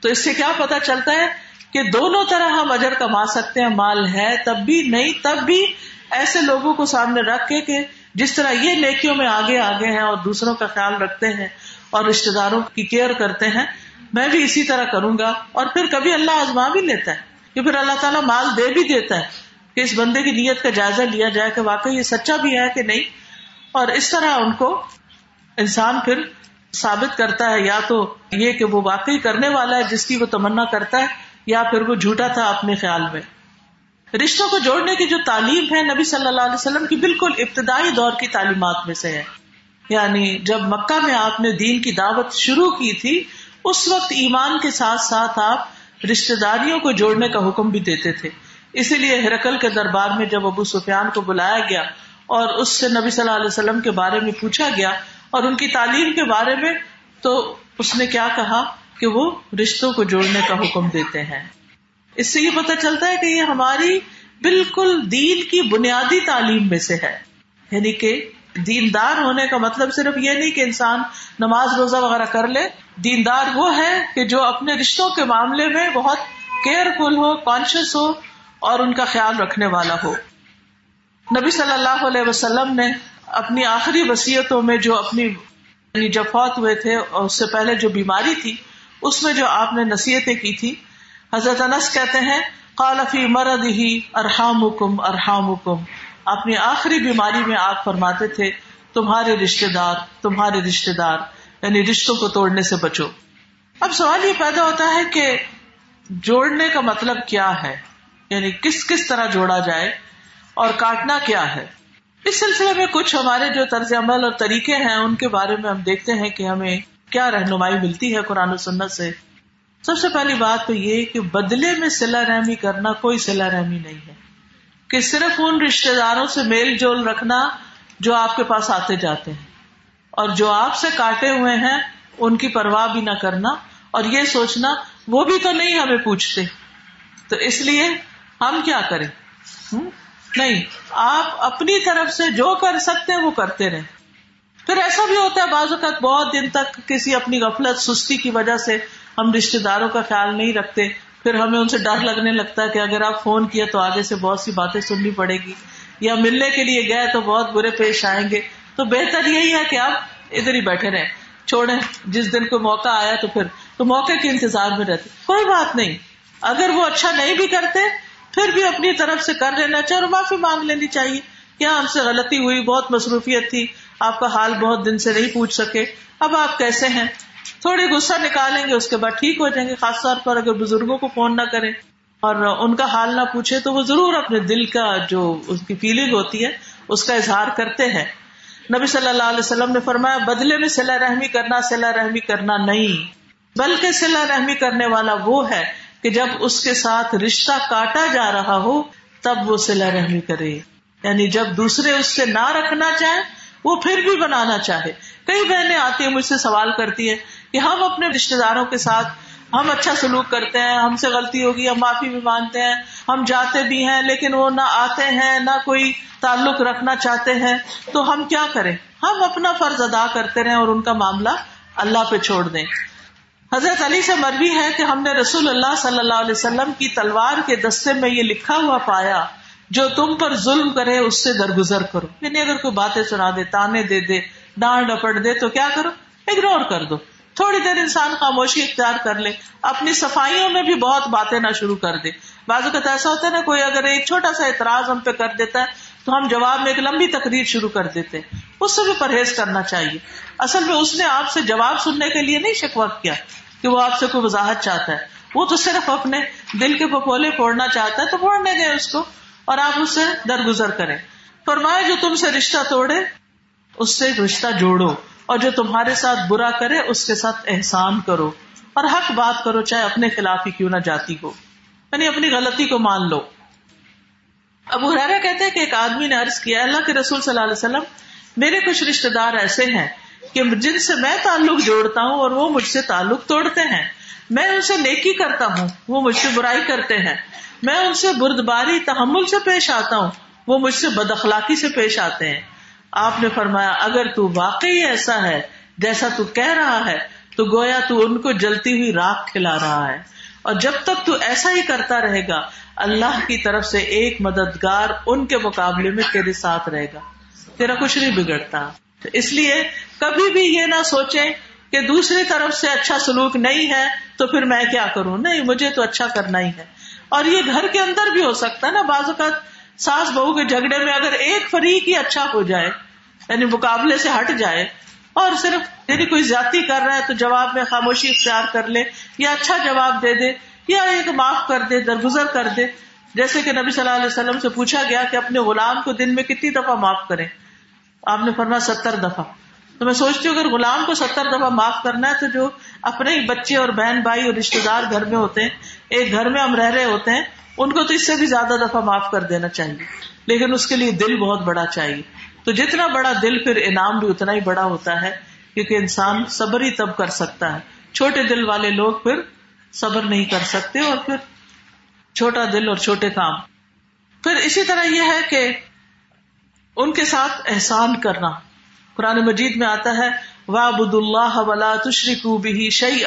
تو اس سے کیا پتا چلتا ہے کہ دونوں طرح ہم اجر کما سکتے ہیں، مال ہے تب بھی، نہیں تب بھی۔ ایسے لوگوں کو سامنے رکھ کے کہ جس طرح یہ نیکیوں میں آگے آگے ہیں اور دوسروں کا خیال رکھتے ہیں اور رشتے داروں کی کیئر کرتے ہیں، میں بھی اسی طرح کروں گا۔ اور پھر کبھی اللہ آزما بھی لیتا ہے۔ کہ پھر اللہ تعالیٰ مال دے بھی دیتا ہے کہ اس بندے کی نیت کا جائزہ لیا جائے کہ واقعی یہ سچا بھی ہے کہ نہیں۔ اور اس طرح ان کو انسان پھر ثابت کرتا ہے، یا تو یہ کہ وہ واقعی کرنے والا ہے جس کی وہ تمنا کرتا ہے، یا پھر وہ جھوٹا تھا اپنے خیال میں۔ رشتوں کو جوڑنے کی جو تعلیم ہے نبی صلی اللہ علیہ وسلم کی بالکل ابتدائی دور کی تعلیمات میں سے ہے۔ یعنی جب مکہ میں آپ نے دین کی دعوت شروع کی تھی، اس وقت ایمان کے ساتھ ساتھ آپ رشتے داریوں کو جوڑنے کا حکم بھی دیتے تھے۔ اسی لیے ہرکل کے دربار میں جب ابو سفیان کو بلایا گیا اور اس سے نبی صلی اللہ علیہ وسلم کے بارے میں پوچھا گیا اور ان کی تعلیم کے بارے میں، تو اس نے کیا کہا کہ وہ رشتوں کو جوڑنے کا حکم دیتے ہیں۔ اس سے یہ پتا چلتا ہے کہ یہ ہماری بالکل دین کی بنیادی تعلیم میں سے ہے۔ یعنی کہ دیندار ہونے کا مطلب صرف یہ نہیں کہ انسان نماز روزہ وغیرہ کر لے دیندار وہ ہے کہ جو اپنے رشتوں کے معاملے میں بہت کیئرفل ہو کانشیس ہو اور ان کا خیال رکھنے والا ہو۔ نبی صلی اللہ علیہ وسلم نے اپنی آخری وسیعتوں میں جو اپنی یعنی جب فوت ہوئے تھے اور اس سے پہلے جو بیماری تھی، اس میں جو آپ نے نصیحتیں کی تھی، حضرت انس کہتے ہیں قالفی مرد ہی ارحام حکم ارحام حکم اپنی آخری بیماری میں آپ فرماتے تھے، تمہارے رشتے دار، تمہارے رشتے دار۔ یعنی رشتوں کو توڑنے سے بچو۔ اب سوال یہ پیدا ہوتا ہے کہ جوڑنے کا مطلب کیا ہے؟ یعنی کس کس طرح جوڑا جائے اور کاٹنا کیا ہے؟ اس سلسلے میں کچھ ہمارے جو طرز عمل اور طریقے ہیں، ان کے بارے میں ہم دیکھتے ہیں کہ ہمیں کیا رہنمائی ملتی ہے قرآن و سنت سے۔ سب سے پہلی بات تو یہ کہ بدلے میں سلا رحمی کرنا کوئی سلا رحمی نہیں ہے۔ کہ صرف ان رشتے داروں سے میل جول رکھنا جو آپ کے پاس آتے جاتے ہیں۔ اور جو آپ سے کاٹے ہوئے ہیں، ان کی پرواہ بھی نہ کرنا اور یہ سوچنا، وہ بھی تو نہیں ہمیں پوچھتے۔ تو اس لیے ہم کیا کریں؟ نہیں، آپ اپنی طرف سے جو کر سکتے ہیں، وہ کرتے رہیں۔ پھر ایسا بھی ہوتا ہے، بعض اوقات بہت دن تک کسی اپنی غفلت، سستی کی وجہ سے ہم رشتے داروں کا خیال نہیں رکھتے۔ پھر ہمیں ان سے ڈر لگنے لگتا ہے کہ اگر آپ فون کیا تو آگے سے بہت سی باتیں سننی پڑے گی۔ یا ملنے کے لیے گئے تو بہت برے پیش آئیں گے۔ تو بہتر یہی ہے کہ آپ ادھر ہی بیٹھے رہیں چھوڑے جس دن کوئی موقع آیا تو پھر، تو موقع کے انتظار میں رہتے۔ کوئی بات نہیں۔ اگر وہ اچھا نہیں بھی کرتے، پھر بھی اپنی طرف سے کر لینا چاہیے اور معافی مانگ لینی چاہیے۔ کیا ہم سے غلطی ہوئی، بہت مصروفیت تھی۔ آپ کا حال بہت دن سے نہیں پوچھ سکے۔ اب آپ کیسے ہیں؟ تھوڑی غصہ نکالیں گے، اس کے بعد ٹھیک ہو جائیں گے۔ خاص طور پر اگر بزرگوں کو فون نہ کریں اور ان کا حال نہ پوچھے تو وہ ضرور اپنے دل کا جو اس کی فیلنگ ہوتی ہے، اس کا اظہار کرتے ہیں۔ نبی صلی اللہ علیہ وسلم نے فرمایا، بدلے میں سلا رحمی کرنا سلا رحمی کرنا نہیں۔ بلکہ سلا رحمی کرنے والا وہ ہے کہ جب اس کے ساتھ رشتہ کاٹا جا رہا ہو، تب وہ سلا رحمی کرے۔ یعنی جب دوسرے اس سے نہ رکھنا چاہے، وہ پھر بھی بنانا چاہے۔ کئی بہنیں آتی ہیں، مجھ سے سوال کرتی ہے کہ ہم اپنے رشتے داروں کے ساتھ ہم اچھا سلوک کرتے ہیں، ہم سے غلطی ہوگی، ہم معافی بھی مانتے ہیں، ہم جاتے بھی ہیں، لیکن وہ نہ آتے ہیں، نہ کوئی تعلق رکھنا چاہتے ہیں۔ تو ہم کیا کریں؟ ہم اپنا فرض ادا کرتے رہیں اور ان کا معاملہ اللہ پہ چھوڑ دیں۔ حضرت علی سے مربی ہے کہ ہم نے رسول اللہ صلی اللہ علیہ وسلم کی تلوار کے دستے میں یہ لکھا ہوا پایا، جو تم پر ظلم کرے، اس سے درگزر کرو۔ یعنی اگر کوئی باتیں سنا دے، تانے دے دے ڈانٹ ڈپٹ دے، تو کیا کرو؟ اگنور کر دو۔ تھوڑی دیر انسان خاموشی اختیار کر لے، اپنی صفائیوں میں بھی بہت باتیں نہ شروع کر دے۔ بازو کا ایسا ہوتا ہے نا، کوئی اگر ایک چھوٹا سا اعتراض ہم پہ کر دیتا ہے، تو ہم جواب میں ایک لمبی تقریر شروع کر دیتے اس سے بھی پرہیز کرنا چاہیے۔ اصل میں اس نے آپ سے جواب سننے کے لیے نہیں شکوا کیا کہ وہ آپ سے کوئی وضاحت چاہتا ہے۔ وہ تو صرف اپنے دل کے پپولے پھوڑنا چاہتا ہے، تو پھوڑنے دیں اس کو اور آپ اس سے درگزر کریں۔ فرمائے جو تم سے رشتہ توڑے، اس سے رشتہ جوڑو۔ اور جو تمہارے ساتھ برا کرے اس کے ساتھ احسان کرو اور حق بات کرو چاہے اپنے خلاف ہی کیوں نہ جاتی ہو۔ یعنی اپنی غلطی کو مان لو۔ ابو حرا کہتے ہیں کہ ایک آدمی نے عرض کیا، اللہ کے رسول صلی اللہ علیہ وسلم، میرے کچھ رشتے دار ایسے ہیں کہ جن سے میں تعلق جوڑتا ہوں اور وہ مجھ سے تعلق توڑتے ہیں۔ میں ان سے نیکی کرتا ہوں، وہ مجھ سے برائی کرتے ہیں۔ میں ان سے بردباری، تحمل سے پیش آتا ہوں، وہ مجھ سے بد اخلاقی سے پیش آتے ہیں۔ آپ نے فرمایا، اگر تو واقعی ایسا ہے، جیسا تو کہہ رہا ہے، تو گویا تو ان کو جلتی ہوئی راک کھلا رہا ہے۔ اور جب تک تو ایسا ہی کرتا رہے گا، اللہ کی طرف سے ایک مددگار ان کے مقابلے میں تیرے ساتھ رہے گا۔ تیرا کچھ نہیں بگڑتا۔ اس لیے کبھی بھی یہ نہ سوچے کہ دوسری طرف سے اچھا سلوک نہیں ہے، تو پھر میں کیا کروں؟ نہیں، مجھے تو اچھا کرنا ہی ہے۔ اور یہ گھر کے اندر بھی ہو سکتا ہے نا، بعض اوقات ساس بہو کے جھگڑے میں اگر ایک فریق ہی اچھا ہو جائے یعنی مقابلے سے ہٹ جائے، اور صرف یعنی کوئی زیادتی کر رہا ہے تو جواب میں خاموشی اختیار کر لے، یا اچھا جواب دے دے، یا ایک معاف کر دے، درگزر کر دے۔ جیسے کہ نبی صلی اللہ علیہ وسلم سے پوچھا گیا کہ اپنے غلام کو دن میں کتنی دفعہ معاف کرے آپ نے فرمایا ستر دفعہ۔ تو میں سوچتی ہوں، اگر غلام کو ستر دفعہ معاف کرنا ہے تو جو اپنے ہی بچے اور بہن بھائی اور رشتے دار گھر میں ہوتے ہیں، ایک گھر میں ہم رہ رہے ہوتے ہیں ان کو تو اس سے بھی زیادہ دفعہ معاف کر دینا چاہیے۔ لیکن اس کے لیے دل بہت بڑا چاہیے۔ تو جتنا بڑا دل، پھر انعام بھی اتنا ہی بڑا ہوتا ہے، کیونکہ انسان صبر ہی تب کر سکتا ہے۔ چھوٹے دل والے لوگ پھر صبر نہیں کر سکتے اور پھر چھوٹا دل اور چھوٹے کام۔ پھر اسی طرح یہ ہے کہ ان کے ساتھ احسان کرنا۔ قرآن مجید میں آتا ہے وابد اللہ ولا تشرکو بھی شعی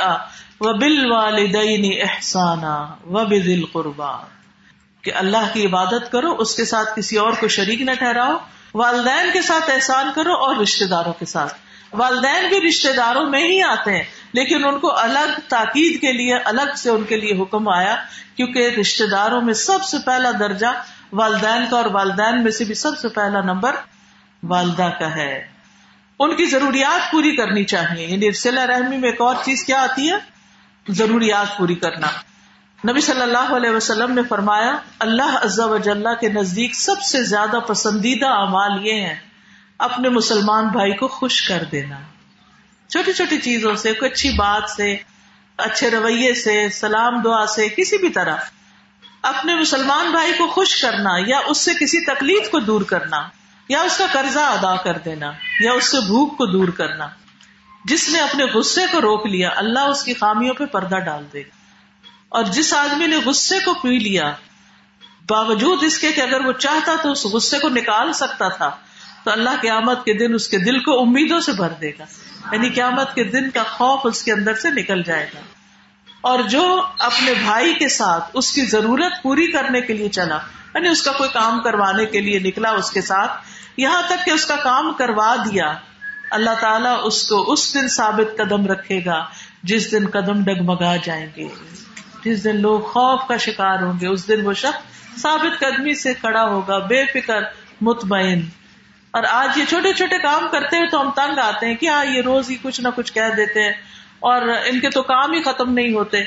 و بل والدین احسانہ و بل قربا کہ اللہ کی عبادت کرو، اس کے ساتھ کسی اور کو شریک نہ ٹھہراؤ، والدین کے ساتھ احسان کرو اور رشتے داروں کے ساتھ۔ والدین بھی رشتے داروں میں ہی آتے ہیں، لیکن ان کو الگ تاکید کے لیے، الگ سے ان کے لیے حکم آیا، کیونکہ رشتے داروں میں سب سے پہلا درجہ والدین کا اور والدین میں سے بھی سب سے پہلا نمبر والدہ کا ہے۔ ان کی ضروریات پوری کرنی چاہیے۔ یعنی سلا رحمی میں ایک اور چیز کیا آتی ہے؟ ضروریات پوری کرنا۔ نبی صلی اللہ علیہ وسلم نے فرمایا، اللہ عزا وجاللہ کے نزدیک سب سے زیادہ پسندیدہ اعمال یہ ہیں، اپنے مسلمان بھائی کو خوش کر دینا۔ چھوٹی چھوٹی چیزوں سے، کوئی اچھی بات سے، اچھے رویے سے، سلام دعا سے، کسی بھی طرح۔ اپنے مسلمان بھائی کو خوش کرنا، یا اس سے کسی تکلیف کو دور کرنا، یا اس کا قرضہ ادا کر دینا، یا اس سے بھوک کو دور کرنا۔ جس نے اپنے غصے کو روک لیا، اللہ اس کی خامیوں پہ پردہ ڈال دے گا۔ اور جس آدمی نے غصے کو پی لیا، باوجود اس کے کہ اگر وہ چاہتا تو اس غصے کو نکال سکتا تھا، تو اللہ قیامت کے دن اس کے دل کو امیدوں سے بھر دے گا۔ یعنی قیامت کے دن کا خوف اس کے اندر سے نکل جائے گا۔ اور جو اپنے بھائی کے ساتھ اس کی ضرورت پوری کرنے کے لیے چلا یعنی اس کا کوئی کام کروانے کے لیے نکلا اس کے ساتھ، یہاں تک کہ اس کا کام کروا دیا اللہ تعالیٰ اس کو اس دن ثابت قدم رکھے گا جس دن قدم ڈگمگا جائیں گے۔ جس دن لوگ خوف کا شکار ہوں گے، اس دن وہ شخص ثابت قدمی سے کھڑا ہوگا، بے فکر، مطمئن۔ اور آج یہ چھوٹے چھوٹے کام کرتے ہیں تو ہم تنگ آتے ہیں کہ ہاں یہ روز ہی کچھ نہ کچھ کہہ دیتے ہیں اور ان کے تو کام ہی ختم نہیں ہوتے۔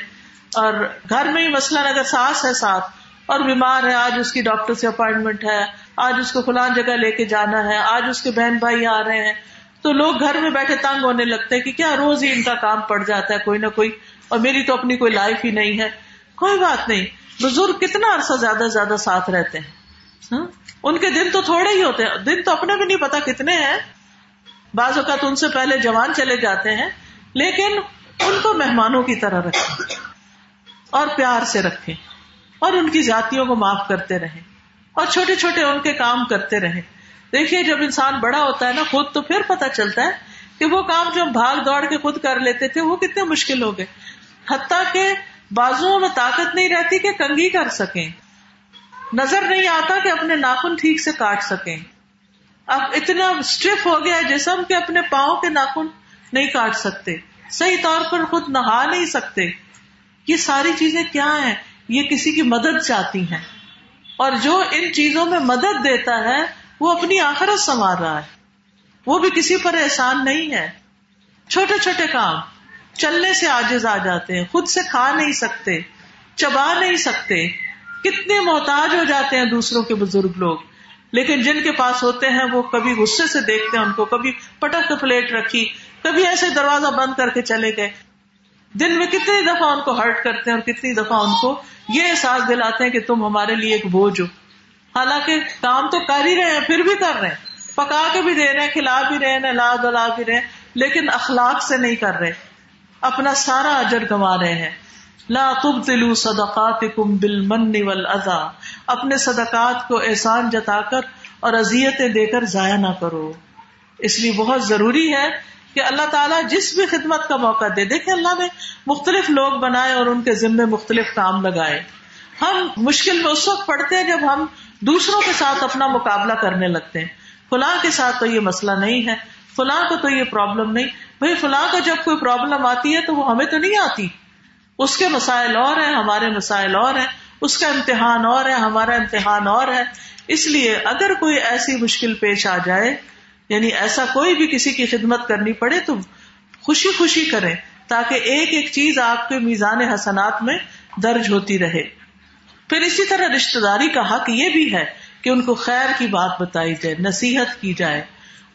اور گھر میں ہی مثلاً اگر ساس ہے ساتھ اور بیمار ہے، آج اس کی ڈاکٹر سے اپوائنٹمنٹ ہے، آج اس کو فلان جگہ لے کے جانا ہے، آج اس کے بہن بھائی آ رہے ہیں تو لوگ گھر میں بیٹھے تنگ ہونے لگتے ہیں کہ کیا روز ہی ان کا کام پڑ جاتا ہے کوئی نہ کوئی اور میری تو اپنی کوئی لائف ہی نہیں ہے۔ کوئی بات نہیں۔ بزرگ کتنا عرصہ زیادہ زیادہ ساتھ رہتے ہیں۔ ہاں؟ ان کے دن تو تھوڑے ہی ہوتے ہیں۔ دن تو اپنے بھی نہیں پتا کتنے ہیں۔ بعض اوقات ان سے پہلے جوان چلے جاتے ہیں۔ لیکن ان کو مہمانوں کی طرح رکھیں۔ اور پیار سے رکھیں۔ اور ان کی ذاتیوں کو معاف کرتے رہیں۔ اور چھوٹے چھوٹے ان کے کام کرتے رہیں۔ دیکھیے، جب انسان بڑا ہوتا ہے نا، خود تو پھر پتا چلتا ہے کہ وہ کام جو ہم بھاگ دوڑ کے خود کر لیتے تھے، وہ کتنے مشکل ہو گئے۔ حتیٰ کہ بازو میں طاقت نہیں رہتی کہ کنگھی کر سکیں۔ نظر نہیں آتا کہ اپنے ناخن ٹھیک سے کاٹ سکیں۔ اب اتنا اسٹریف ہو گیا جسم کے اپنے پاؤں کے ناخن نہیں کاٹ سکتے۔ صحیح طور پر خود نہا نہیں سکتے۔ یہ ساری چیزیں کیا ہیں؟ یہ کسی کی مدد چاہتی ہیں۔ اور جو ان چیزوں میں مدد دیتا ہے وہ اپنی آخرت سنوار رہا ہے۔ وہ بھی کسی پر احسان نہیں ہے۔ چھوٹے چھوٹے کام۔ چلنے سے آجز آ جاتے ہیں۔ خود سے کھا نہیں سکتے۔ چبا نہیں سکتے۔ کتنے محتاج ہو جاتے ہیں دوسروں کے بزرگ لوگ۔ لیکن جن کے پاس ہوتے ہیں، وہ کبھی غصے سے دیکھتے ہیں ان کو۔ کبھی پٹک پلیٹ رکھی۔ کبھی ایسے دروازہ بند کر کے چلے گئے۔ دن میں کتنی دفعہ ان کو ہرٹ کرتے ہیں اور کتنی دفعہ ان کو یہ احساس دلاتے ہیں کہ تم ہمارے لیے ایک بوجھ ہو۔ حالانکہ کام تو کر ہی رہے ہیں، پھر بھی کر رہے ہیں۔ پکا کے بھی دے رہے ہیں، کھلا بھی رہے ہیں، لا دلا بھی رہے ہیں، لیکن اخلاق سے نہیں کر رہے۔ اپنا سارا اجر گوا رہے ہیں۔ لا تبطلوا صدقاتکم بالمن والاذى اپنے صدقات کو احسان جتا کر اور اذیتیں دے کر ضائع نہ کرو۔ اس لیے بہت ضروری ہے کہ اللہ تعالیٰ جس بھی خدمت کا موقع دے دیکھے اللہ نے مختلف لوگ بنائے اور ان کے ذمے مختلف کام لگائے۔ ہم مشکل میں اس وقت پڑتے ہیں جب ہم دوسروں کے ساتھ اپنا مقابلہ کرنے لگتے ہیں۔ فلاں کے ساتھ تو یہ مسئلہ نہیں ہے۔ فلاں کو تو یہ پرابلم نہیں۔ بھائی فلاں کو جب کوئی پرابلم آتی ہے تو وہ ہمیں تو نہیں آتی۔ اس کے مسائل اور ہیں، ہمارے مسائل اور ہیں۔ اس کا امتحان اور ہے، ہمارا امتحان اور ہے۔ اس لیے اگر کوئی ایسی مشکل پیش آ جائے یعنی ایسا کوئی بھی کسی کی خدمت کرنی پڑے تو خوشی خوشی کریں، تاکہ ایک ایک چیز آپ کے میزان حسنات میں درج ہوتی رہے۔ پھر اسی طرح رشتے داری کا حق یہ بھی ہے کہ ان کو خیر کی بات بتائی جائے، نصیحت کی جائے،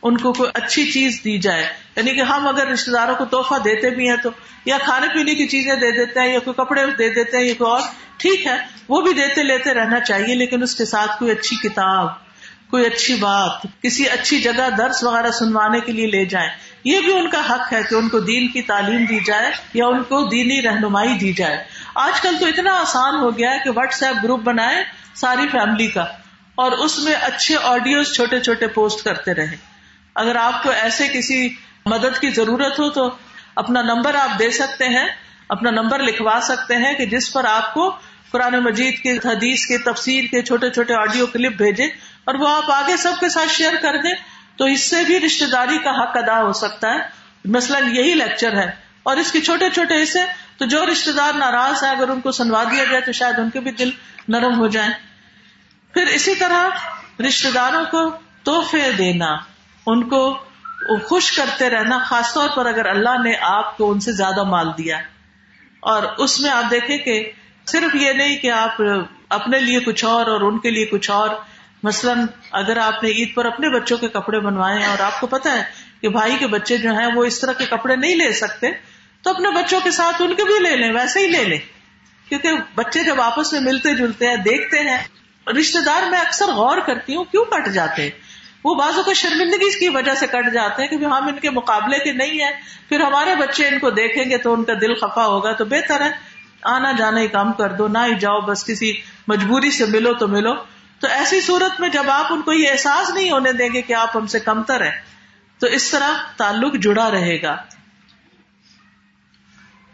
ان کو کوئی اچھی چیز دی جائے۔ یعنی کہ ہم اگر رشتے داروں کو تحفہ دیتے بھی ہیں تو یا کھانے پینے کی چیزیں دے دیتے ہیں یا کوئی کپڑے دے دیتے ہیں یا کوئی اور، ٹھیک ہے، وہ بھی دیتے لیتے رہنا چاہیے، لیکن اس کے ساتھ کوئی اچھی کتاب، کوئی اچھی بات، کسی اچھی جگہ درس وغیرہ سنوانے کے لیے لے جائیں۔ یہ بھی ان کا حق ہے کہ ان کو دین کی تعلیم دی جائے یا ان کو دینی رہنمائی دی جائے۔ آج کل تو اتنا آسان ہو گیا ہے کہ واٹس ایپ گروپ بنائے ساری فیملی کا اور اس میں اچھے آڈیوز چھوٹے چھوٹے پوسٹ کرتے رہے۔ اگر آپ کو ایسے کسی مدد کی ضرورت ہو تو اپنا نمبر آپ دے سکتے ہیں، اپنا نمبر لکھوا سکتے ہیں کہ جس پر آپ کو قرآن مجید کے، حدیث کے، تفسیر کے چھوٹے چھوٹے آڈیو کلپ بھیجے اور وہ آپ آگے سب کے ساتھ شیئر کر دیں تو اس سے بھی رشتے داری کا حق ادا ہو سکتا ہے۔ مثلاً یہی لیکچر ہے اور اس کے چھوٹے چھوٹے حصے تو جو رشتے دار ناراض ہے، اگر ان کو سنوا دیا جائے تو شاید ان کے بھی دل نرم ہو جائیں۔ پھر اسی طرح رشتے داروں کو تحفے دینا، ان کو خوش کرتے رہنا، خاص طور پر اگر اللہ نے آپ کو ان سے زیادہ مال دیا۔ اور اس میں آپ دیکھیں کہ صرف یہ نہیں کہ آپ اپنے لیے کچھ اور اور ان کے لیے کچھ اور۔ مثلاً اگر آپ نے عید پر اپنے بچوں کے کپڑے بنوائے اور آپ کو پتا ہے کہ بھائی کے بچے جو ہیں وہ اس طرح کے کپڑے نہیں لے سکتے تو اپنے بچوں کے ساتھ ان کے بھی لے لیں، ویسے ہی لے لیں۔ کیونکہ بچے جب آپس میں ملتے جلتے ہیں، دیکھتے ہیں رشتے دار میں اکثر غور کرتی ہوں، کیوں کٹ جاتے ہیں؟ وہ بازو کو شرمندگی کی وجہ سے کٹ جاتے ہیں کہ ہم ان کے مقابلے کے نہیں ہیں، پھر ہمارے بچے ان کو دیکھیں گے تو ان کا دل خفا ہوگا تو بہتر ہے۔ آنا جانا ہی کام کر دو، نہ ہی جاؤ، بس کسی مجبوری سے ملو تو ملو۔ تو ایسی صورت میں جب آپ ان کو یہ احساس نہیں ہونے دیں گے کہ آپ ہم سے کمتر ہیں، تو اس طرح تعلق جڑا رہے گا۔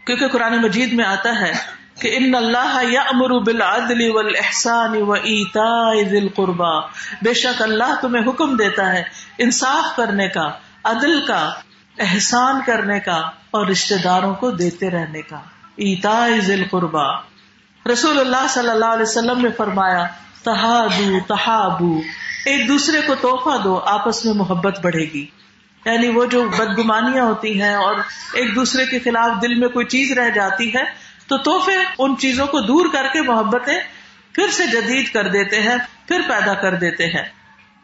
کیونکہ قرآن مجید میں آتا ہے کہ ان اللہ یا امر بالعدل والاحسان و ایتا ذل قربا بے شک اللہ تمہیں حکم دیتا ہے انصاف کرنے کا، عدل کا، احسان کرنے کا اور رشتے داروں کو دیتے رہنے کا۔ ایتا ذل قربا رسول اللہ صلی اللہ علیہ وسلم نے فرمایا، تہادو تہابو ایک دوسرے کو توحفہ دو، آپس میں محبت بڑھے گی۔ یعنی وہ جو بدگمانیاں ہوتی ہیں اور ایک دوسرے کے خلاف دل میں کوئی چیز رہ جاتی ہے، تو تحفے ان چیزوں کو دور کر کے محبتیں پھر سے جدید کر دیتے ہیں، پھر پیدا کر دیتے ہیں۔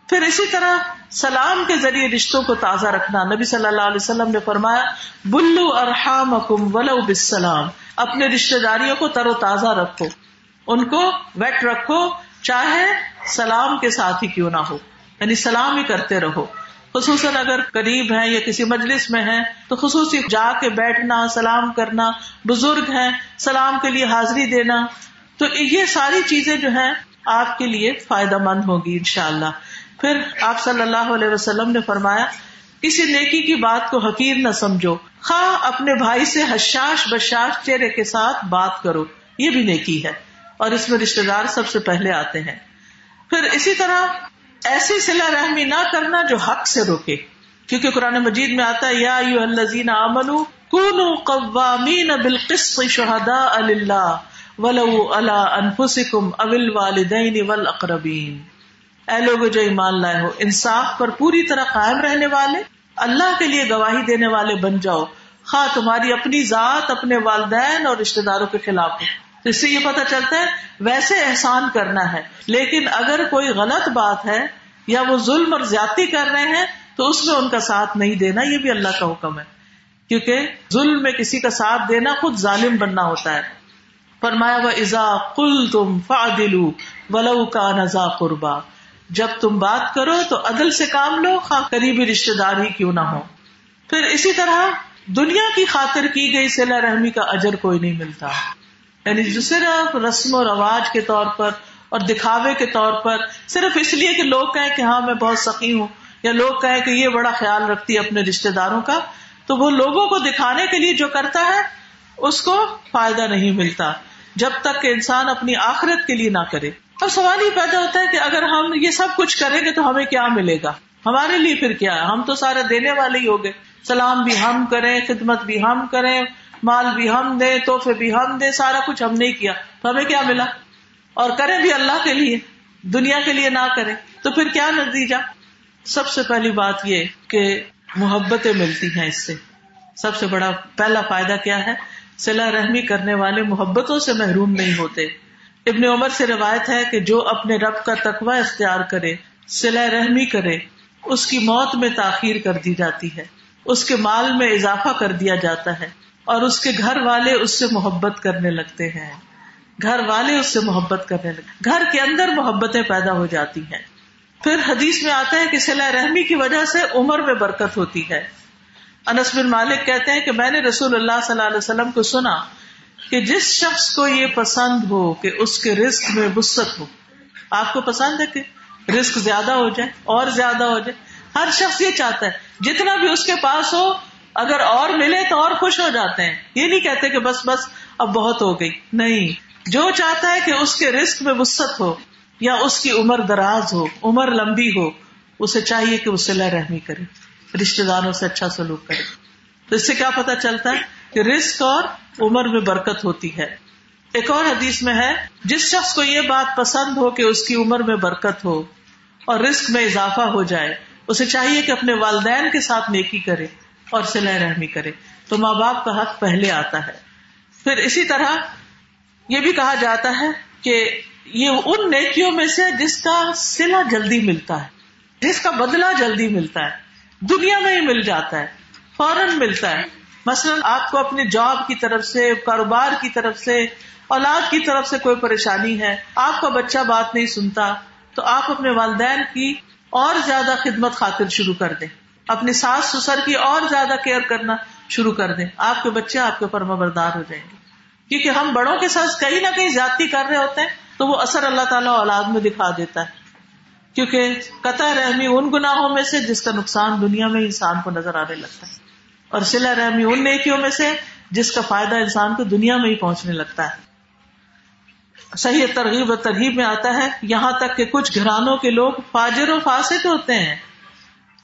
پھر اسی طرح سلام کے ذریعے رشتوں کو تازہ رکھنا۔ نبی صلی اللہ علیہ وسلم نے فرمایا، بلو ارحام ولو بسلام اپنے رشتے داریوں کو تر و تازہ رکھو، ان کو ویٹ رکھو، چاہے سلام کے ساتھ ہی کیوں نہ ہو یعنی سلام ہی کرتے رہو۔ خصوصاً اگر قریب ہے یا کسی مجلس میں ہے تو خصوصی جا کے بیٹھنا، سلام کرنا، بزرگ ہیں، سلام کے لیے حاضری دینا، تو یہ ساری چیزیں جو ہیں آپ کے لیے فائدہ مند ہوگی ان شاء اللہ پھر آپ صلی اللہ علیہ وسلم نے فرمایا، کسی نیکی کی بات کو حقیر نہ سمجھو۔ خواہ اپنے بھائی سے حشاش بشاش چہرے کے ساتھ بات کرو، یہ بھی نیکی ہے۔ اور اس میں رشتے دار سب سے پہلے آتے ہیں۔ پھر اسی طرح ایسی سلا رحمی نہ کرنا جو حق سے روکے۔ کیونکہ قرآن مجید میں آتا ہے، یا الذین آمنو کونو قوامین بالقسط شہداء للہ ولو علی انفسکم او الوالدین والاقربین۔ اے لوگ جو ایمان لائے ہو، انصاف پر پوری طرح قائم رہنے والے، اللہ کے لیے گواہی دینے والے بن جاؤ۔ خواہ تمہاری اپنی ذات، اپنے والدین اور رشتے داروں کے خلاف ہو۔ اس سے یہ پتا چلتا ہے ویسے احسان کرنا ہے، لیکن اگر کوئی غلط بات ہے یا وہ ظلم اور زیادتی کر رہے ہیں، تو اس میں ان کا ساتھ نہیں دینا، یہ بھی اللہ کا حکم ہے۔ کیونکہ ظلم میں کسی کا ساتھ دینا خود ظالم بننا ہوتا ہے۔ فرمایا و ازا کل تم فادلو ولو کا نزا قربا جب تم بات کرو تو عدل سے کام لو، خواہ قریبی رشتے دار ہی کیوں نہ ہو۔ پھر اسی طرح دنیا کی خاطر کی گئی سلا رحمی کا اجر کوئی نہیں ملتا۔ یعنی جو صرف رسم و رواج کے طور پر اور دکھاوے کے طور پر صرف اس لیے کہ لوگ کہیں کہ ہاں میں بہت سخی ہوں، یا لوگ کہیں کہ یہ بڑا خیال رکھتی ہے اپنے رشتے داروں کا، تو وہ لوگوں کو دکھانے کے لیے جو کرتا ہے، اس کو فائدہ نہیں ملتا، جب تک کہ انسان اپنی آخرت کے لیے نہ کرے۔ اب سوال یہ پیدا ہوتا ہے کہ اگر ہم یہ سب کچھ کریں گے تو ہمیں کیا ملے گا؟ ہمارے لیے پھر کیا ہے؟ ہم تو سارے دینے والے ہی ہو گئے۔ سلام بھی ہم کریں، خدمت بھی ہم کریں مال بھی ہم دیں توحفے بھی ہم دیں، سارا کچھ ہم نہیں کیا۔ تو ہمیں کیا ملا؟ اور کریں بھی اللہ کے لیے، دنیا کے لیے نہ کریں۔ تو پھر کیا نتیجہ؟ سب سے پہلی بات یہ کہ محبتیں ملتی ہیں اس سے۔ سب سے بڑا پہلا فائدہ کیا ہے؟ سلا رحمی کرنے والے محبتوں سے محروم نہیں ہوتے۔ ابن عمر سے روایت ہے کہ جو اپنے رب کا تقوی اختیار کرے سلا رحمی کرے، اس کی موت میں تاخیر کر دی جاتی ہے۔ اس کے مال میں اضافہ کر دیا جاتا ہے۔ اور اس کے گھر والے اس سے محبت کرنے لگتے ہیں۔ گھر والے اس سے محبت کرنے لگتے گھر کے اندر محبتیں پیدا ہو جاتی ہیں۔ پھر حدیث میں آتا ہے کہ سلا رحمی کی وجہ سے عمر میں برکت ہوتی ہے۔ انس بن مالک کہتے ہیں کہ میں نے رسول اللہ صلی اللہ علیہ وسلم کو سنا کہ جس شخص کو یہ پسند ہو کہ اس کے رسک میں وسط ہو، آپ کو پسند ہے کہ رسک زیادہ ہو جائے، اور زیادہ ہو جائے۔ ہر شخص یہ چاہتا ہے، جتنا بھی اس کے پاس ہو اگر اور ملے تو اور خوش ہو جاتے ہیں۔ یہ نہیں کہتے کہ بس بس اب بہت ہو گئی۔ نہیں۔ جو چاہتا ہے کہ اس کے رسک میں وسط ہو یا اس کی عمر دراز ہو، عمر لمبی ہو، اسے چاہیے کہ اسے لہ رحمی کرے رشتے داروں سے اچھا سلوک کرے۔ تو اس سے کیا پتا چلتا ہے کہ رسک اور عمر میں برکت ہوتی ہے۔ ایک اور حدیث میں ہے، جس شخص کو یہ بات پسند ہو کہ اس کی عمر میں برکت ہو اور رسک میں اضافہ ہو جائے، اسے چاہیے کہ اپنے والدین کے ساتھ نیکی کرے۔ اور سلح رحمی کرے۔ تو ماں باپ کا حق پہلے آتا ہے۔ پھر اسی طرح یہ بھی کہا جاتا ہے کہ یہ ان نیکیوں میں سے جس کا سلا جلدی ملتا ہے، جس کا بدلا جلدی ملتا ہے، دنیا میں ہی مل جاتا ہے، فوراً ملتا ہے۔ مثلاً آپ کو اپنے جاب کی طرف سے، کاروبار کی طرف سے، اولاد کی طرف سے کوئی پریشانی ہے، آپ کا بچہ بات نہیں سنتا، تو آپ اپنے والدین کی اور زیادہ خدمت خاطر شروع کر دیں۔ اپنی ساس سسر کی اور زیادہ کیئر کرنا شروع کر دیں۔ آپ کے بچے آپ کے فرما بردار ہو جائیں گے۔ کیونکہ ہم بڑوں کے ساتھ کہیں نہ کہیں زیادتی کر رہے ہوتے ہیں تو وہ اثر اللہ تعالیٰ اولاد میں دکھا دیتا ہے۔ کیونکہ قطع رحمی ان گناہوں میں سے جس کا نقصان دنیا میں انسان کو نظر آنے لگتا ہے۔ اور سلا رحمی ان نیکیوں میں سے جس کا فائدہ انسان کو دنیا میں ہی پہنچنے لگتا ہے۔ صحیح ترغیب و ترغیب میں آتا ہے، یہاں تک کہ کچھ گھرانوں کے لوگ فاجر و فاسق ہوتے ہیں۔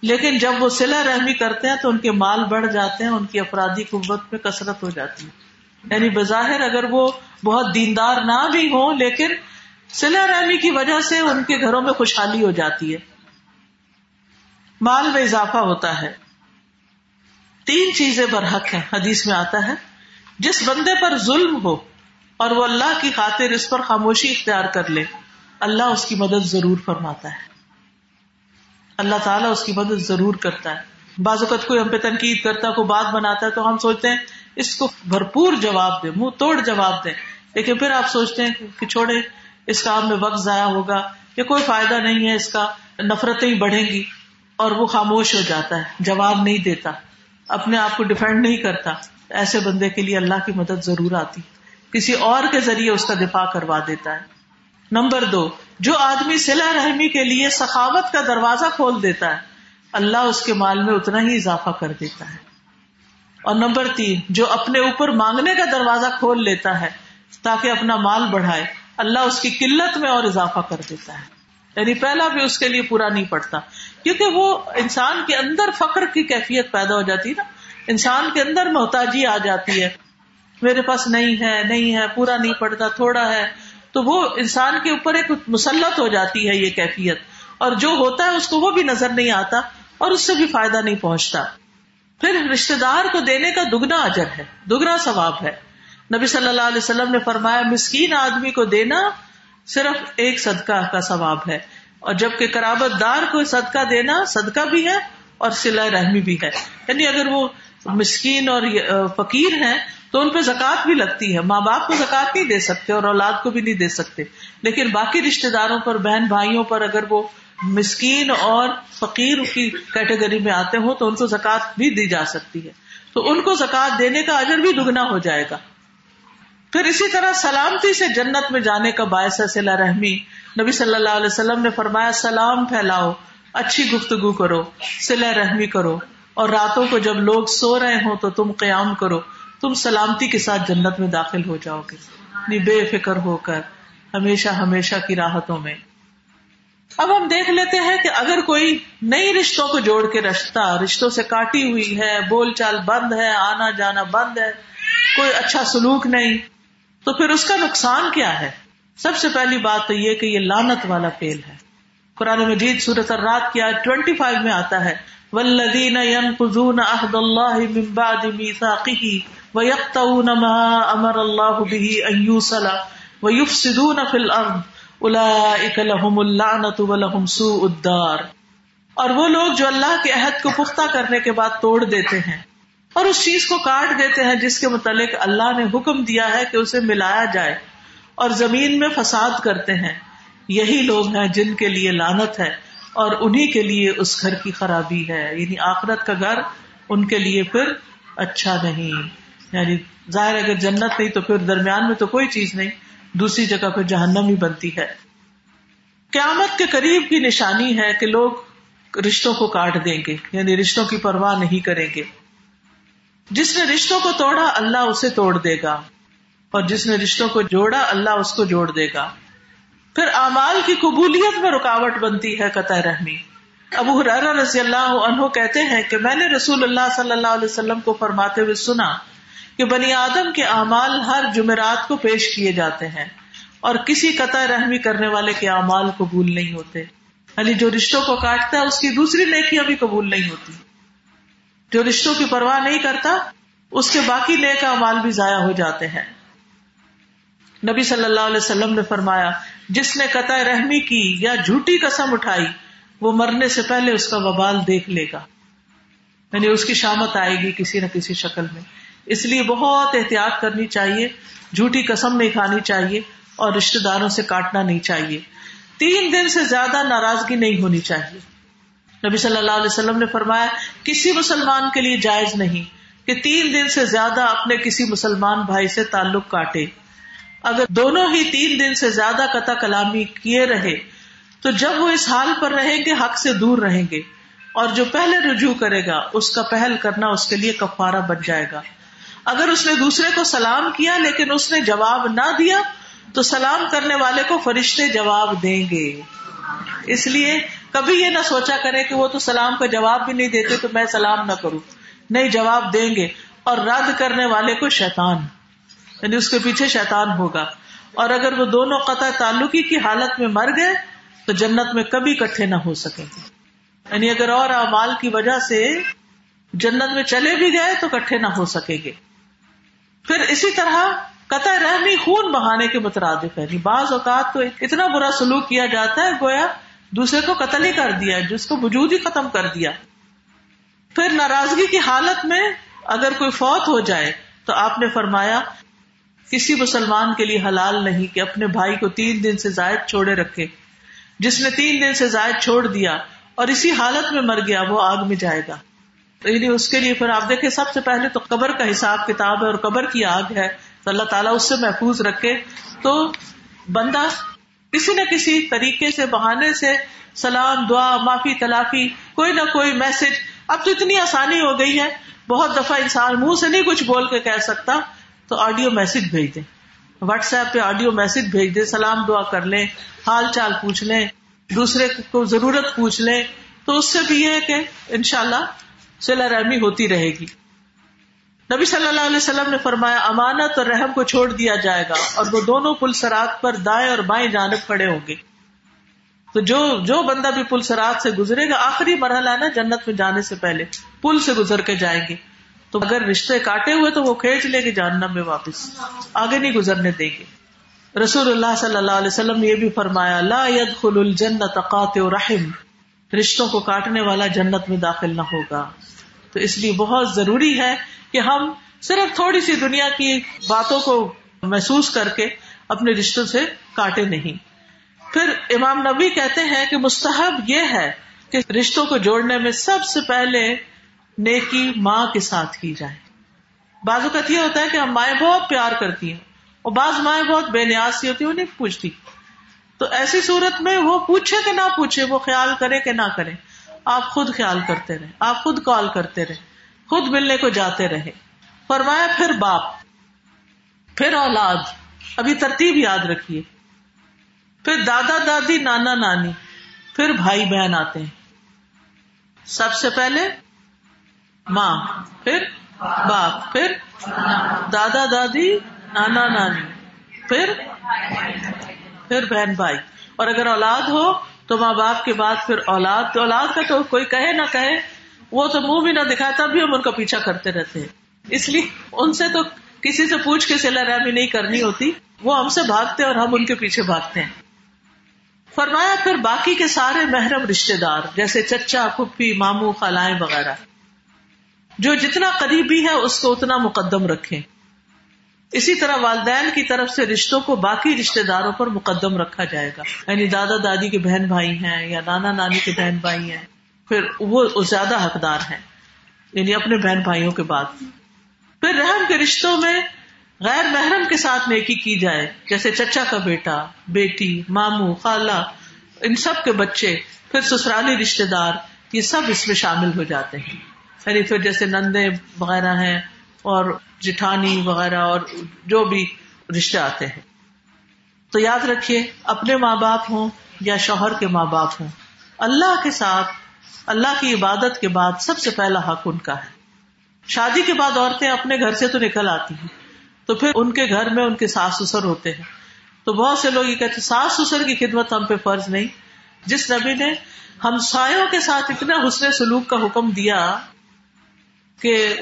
لیکن جب وہ سلا رحمی کرتے ہیں تو ان کے مال بڑھ جاتے ہیں، ان کی افرادی قوت میں کثرت ہو جاتی ہے۔ یعنی بظاہر اگر وہ بہت دیندار نہ بھی ہوں، لیکن سلا رحمی کی وجہ سے ان کے گھروں میں خوشحالی ہو جاتی ہے۔ مال میں اضافہ ہوتا ہے۔ تین چیزیں برحق ہیں، حدیث میں آتا ہے۔ جس بندے پر ظلم ہو اور وہ اللہ کی خاطر اس پر خاموشی اختیار کر لے، اللہ اس کی مدد ضرور فرماتا ہے۔ اللہ تعالیٰ اس کی مدد ضرور کرتا ہے۔ بعض اوقات کوئی ہم پہ تنقید کرتا کوئی بات بناتا ہے تو ہم سوچتے ہیں، اس کو بھرپور جواب دے منہ توڑ جواب دے لیکن پھر آپ سوچتے ہیں کہ چھوڑے، اس کام میں وقت ضائع ہوگا، یا کوئی فائدہ نہیں ہے، اس کا نفرتیں بڑھیں گی اور وہ خاموش ہو جاتا ہے، جواب نہیں دیتا، اپنے آپ کو ڈیفینڈ نہیں کرتا۔ ایسے بندے کے لیے اللہ کی مدد ضرور آتی۔ کسی اور کے ذریعے اس کا دفاع کروا دیتا ہے۔ نمبر دو جو آدمی سلا رحمی کے لیے سخاوت کا دروازہ کھول دیتا ہے، اللہ اس کے مال میں اتنا ہی اضافہ کر دیتا ہے۔ اور نمبر تین، جو اپنے اوپر مانگنے کا دروازہ کھول لیتا ہے، تاکہ اپنا مال بڑھائے، اللہ اس کی قلت میں اور اضافہ کر دیتا ہے۔ یعنی پہلا بھی اس کے لیے پورا نہیں پڑتا، کیونکہ وہ انسان کے اندر فخر کی کیفیت پیدا ہو جاتی ہے نا۔ انسان کے اندر محتاجی آ جاتی ہے، میرے پاس نہیں ہے نہیں ہے، پورا نہیں پڑتا، تھوڑا ہے۔ تو وہ انسان کے اوپر ایک مسلط ہو جاتی ہے یہ کیفیت اور جو ہوتا ہے اس کو وہ بھی نظر نہیں آتا اور اس سے بھی فائدہ نہیں پہنچتا۔ پھر رشتے دار کو دینے کا دگنا اجر ہے، دگنا ثواب ہے۔ نبی صلی اللہ علیہ وسلم نے فرمایا، مسکین آدمی کو دینا صرف ایک صدقہ کا ثواب ہے۔ اور جبکہ کرابت دار کو صدقہ دینا صدقہ بھی ہے اور سلا رحمی بھی ہے۔ یعنی اگر وہ مسکین اور فقیر ہیں، تو ان پہ زکات بھی لگتی ہے۔ ماں باپ کو زکات نہیں دے سکتے اور اولاد کو بھی نہیں دے سکتے۔ لیکن باقی رشتے داروں پر، بہن بھائیوں پر اگر وہ مسکین اور فقیر کی کیٹیگری میں آتے ہوں، تو ان کو زکات بھی دی جا سکتی ہے۔ تو ان کو زکات دینے کا اجر بھی دگنا ہو جائے گا۔ پھر اسی طرح سلامتی سے جنت میں جانے کا باعث ہے سلا رحمی۔ نبی صلی اللہ علیہ وسلم نے فرمایا، سلام پھیلاؤ، اچھی گفتگو کرو، سلا رحمی کرو۔ اور راتوں کو جب لوگ سو رہے ہوں تو تم قیام کرو، تم سلامتی کے ساتھ جنت میں داخل ہو جاؤ گے۔ بے فکر ہو کر، ہمیشہ ہمیشہ کی راحتوں میں۔ اب ہم دیکھ لیتے ہیں کہ اگر کوئی نئی رشتوں کو جوڑ کے رشتہ، رشتوں سے کاٹی ہوئی ہے، بول چال بند ہے، آنا جانا بند ہے، کوئی اچھا سلوک نہیں، تو پھر اس کا نقصان کیا ہے؟ سب سے پہلی بات تو یہ کہ یہ لانت والا فیل ہے۔ قرآن مجید صورت رات کی آج ٹوینٹی فائیو میں آتا ہے۔ ولدین عہد اللہ من بعد میثاقه ويقطعون ما امر الله به ان يوصل ويفسدون في الارض اولئك لهم اللعنة ولهم سوء الدار۔ اور وہ لوگ جو اللہ کے عہد کو پختہ کرنے کے بعد توڑ دیتے ہیں اور اس چیز کو کاٹ دیتے ہیں جس کے متعلق اللہ نے حکم دیا ہے کہ اسے ملایا جائے اور زمین میں فساد کرتے ہیں۔ یہی لوگ ہیں جن کے لیے لانت ہے۔ اور انہیں کے لیے اس گھر کی خرابی ہے۔ یعنی آخرت کا گھر ان کے لیے پھر اچھا نہیں۔ یعنی ظاہر اگر جنت نہیں تو پھر درمیان میں تو کوئی چیز نہیں، دوسری جگہ پہ جہنم ہی بنتی ہے۔ قیامت کے قریب کی نشانی ہے کہ لوگ رشتوں کو کاٹ دیں گے یعنی رشتوں کی پرواہ نہیں کریں گے۔ جس نے رشتوں کو توڑا، اللہ اسے توڑ دے گا۔ اور جس نے رشتوں کو جوڑا، اللہ اس کو جوڑ دے گا۔ پھر امال کی قبولیت میں رکاوٹ بنتی ہے قطع رحمی۔ ابو رضی اللہ عنہ کہتے ہیں کہ میں نے رسول اللہ صلی اللہ علیہ وسلم کو فرماتے ہوئے سنا کہ بنی آدم کے اعمال ہر جمعرات کو پیش کیے جاتے ہیں اور کسی قطع رحمی کرنے والے کے اعمال قبول نہیں ہوتے۔ یعنی جو رشتوں کو کاٹتا ہے اس کی دوسری نیکیاں بھی قبول نہیں ہوتی۔ جو رشتوں کی پرواہ نہیں کرتا، اس کے باقی نیک امال بھی ضائع ہو جاتے ہیں۔ نبی صلی اللہ علیہ وسلم نے فرمایا جس نے قطع رحمی کی یا جھوٹی قسم اٹھائی، وہ مرنے سے پہلے اس کا وبال دیکھ لے گا۔ یعنی اس کی شامت آئے گی کسی نہ کسی شکل میں۔ اس لیے بہت احتیاط کرنی چاہیے، جھوٹی قسم نہیں کھانی چاہیے اور رشتے داروں سے کاٹنا نہیں چاہیے۔ تین دن سے زیادہ ناراضگی نہیں ہونی چاہیے۔ نبی صلی اللہ علیہ وسلم نے فرمایا، کسی مسلمان کے لیے جائز نہیں کہ تین دن سے زیادہ اپنے کسی مسلمان بھائی سے تعلق کاٹے۔ اگر دونوں ہی تین دن سے زیادہ قطع کلامی کیے رہے، تو جب وہ اس حال پر رہیں گے، حق سے دور رہیں گے۔ اور جو پہلے رجوع کرے گا، اس کا پہل کرنا اس کے لیے کفارہ بن جائے گا۔ اگر اس نے دوسرے کو سلام کیا، لیکن اس نے جواب نہ دیا، تو سلام کرنے والے کو فرشتے جواب دیں گے۔ اس لیے کبھی یہ نہ سوچا کرے کہ وہ تو سلام کا جواب بھی نہیں دیتے، تو میں سلام نہ کروں۔ نہیں، جواب دیں گے۔ اور رد کرنے والے کو شیطان۔ یعنی اس کے پیچھے شیطان ہوگا۔ اور اگر وہ دونوں قطع تعلقی کی حالت میں مر گئے، تو جنت میں کبھی کٹھے نہ ہو سکیں گے۔ یعنی اگر اور اعمال کی وجہ سے جنت میں چلے بھی گئے، تو کٹھے نہ ہو سکیں گے۔ پھر اسی طرح قطع رحمی خون بہانے کے مترادف ہے یعنی بعض اوقات تو اتنا برا سلوک کیا جاتا ہے، گویا دوسرے کو قتل ہی کر دیا، جس کو وجود ہی ختم کر دیا۔ پھر ناراضگی کی حالت میں اگر کوئی فوت ہو جائے، تو آپ نے فرمایا کسی مسلمان کے لیے حلال نہیں کہ اپنے بھائی کو تین دن سے زائد چھوڑے رکھے۔ جس نے تین دن سے زائد چھوڑ دیا اور اسی حالت میں مر گیا، وہ آگ میں جائے گا۔ یعنی اس کے لیے پھر آپ دیکھیں، سب سے پہلے تو قبر کا حساب کتاب ہے اور قبر کی آگ ہے۔ تو اللہ تعالیٰ اس سے محفوظ رکھے۔ تو بندہ کسی نہ کسی طریقے سے، بہانے سے سلام، دعا، معافی، تلافی، کوئی نہ کوئی میسج اب تو اتنی آسانی ہو گئی ہے۔ بہت دفعہ انسان منہ سے نہیں کچھ بول کے کہہ سکتا۔ تو آڈیو میسج بھیج دیں۔ واٹس ایپ پہ آڈیو میسج بھیج دیں، سلام دعا کر لیں، حال چال پوچھ لیں، دوسرے کو ضرورت پوچھ لیں۔ تو اس سے بھی یہ ہے کہ انشاءاللہ اللہ رحمی ہوتی رہے گی۔ نبی صلی اللہ علیہ وسلم نے فرمایا، امانت اور رحم کو چھوڑ دیا جائے گا اور وہ دونوں پل سرات پر دائیں اور بائیں جانب کھڑے ہوں گے۔ تو جو جو بندہ بھی پل سرات سے گزرے گا، آخری مرحلہ نا جنت میں جانے سے پہلے، پل سے گزر کے جائیں گے۔ تو اگر رشتے کاٹے ہوئے تو وہ کھینچ لے کے جاننا میں واپس۔ آگے نہیں گزرنے دیں گے۔ رسول اللہ صلی اللہ علیہ وسلم یہ بھی فرمایا، لا يدخل الجنت قاطع رحم۔ رشتوں کو کاٹنے والا جنت میں داخل نہ ہوگا۔ تو اس لیے بہت ضروری ہے کہ ہم صرف تھوڑی سی دنیا کی باتوں کو محسوس کر کے اپنے رشتوں سے کاٹے نہیں۔ پھر امام نبی کہتے ہیں کہ مستحب یہ ہے کہ رشتوں کو جوڑنے میں سب سے پہلے نیکی ماں کے ساتھ کی جائے۔ بعض اوقات یہ ہوتا ہے کہ ہم مائیں بہت پیار کرتی ہیں اور بعض مائیں بہت بے نیاز سی ہوتی ہیں نہیں پوچھتی۔ تو ایسی صورت میں وہ پوچھے کہ نہ پوچھے، وہ خیال کرے کہ نہ کرے۔ آپ خود خیال کرتے رہے آپ خود کال کرتے رہے خود ملنے کو جاتے رہے فرمایا، پھر باپ، پھر اولاد، ابھی ترتیب یاد رکھیے۔ پھر دادا، دادی، نانا، نانی، پھر بھائی بہن آتے ہیں۔ سب سے پہلے ماں، پھر باپ، پھر دادا، دادی، نانا، نانی، پھر پھر بہن، بھائی۔ اور اگر اولاد ہو تو ماں باپ کے بعد پھر اولاد، تو اولاد کا تو کوئی کہے نہ کہے، وہ تو منہ بھی نہ دکھائے بھی ہم ان کا پیچھا کرتے رہتے ہیں۔ اس لیے ان سے تو کسی سے پوچھ کے سلا رحمی نہیں کرنی ہوتی۔ وہ ہم سے بھاگتے اور ہم ان کے پیچھے بھاگتے ہیں۔ فرمایا، پھر باقی کے سارے محرم رشتے دار، جیسے چچا، پھپھی مامو خالائیں وغیرہ جو جتنا قریبی ہے اس کو اتنا مقدم رکھے اسی طرح والدین کی طرف سے رشتوں کو باقی رشتے داروں پر مقدم رکھا جائے گا۔ یعنی دادا دادی کے بہن بھائی ہیں یا نانا نانی کے بہن بھائی ہیں، پھر وہ زیادہ حقدار ہیں۔ یعنی اپنے بہن بھائیوں کے بعد۔ پھر رحم کے رشتوں میں غیر محرم کے ساتھ نیکی کی جائے، جیسے چچا کا بیٹا، بیٹی مامو خالہ، ان سب کے بچے، پھر سسرالی رشتے دار، یہ سب اس میں شامل ہو جاتے ہیں۔ یعنی پھر جیسے نندے وغیرہ ہیں اور جٹھانی وغیرہ اور جو بھی رشتے آتے ہیں۔ تو یاد رکھیے، اپنے ماں باپ ہوں یا شوہر کے ماں باپ ہوں، اللہ کے ساتھ، اللہ کی عبادت کے بعد سب سے پہلا حق ان کا ہے۔ شادی کے بعد عورتیں اپنے گھر سے تو نکل آتی ہیں، تو پھر ان کے گھر میں ان کے ساس سسر ہوتے ہیں۔ تو بہت سے لوگ یہ کہتے ساس سسر کی خدمت ہم پہ فرض نہیں۔ جس نبی نے ہم سایوں کے ساتھ اتنا حسن سلوک کا حکم دیا کہ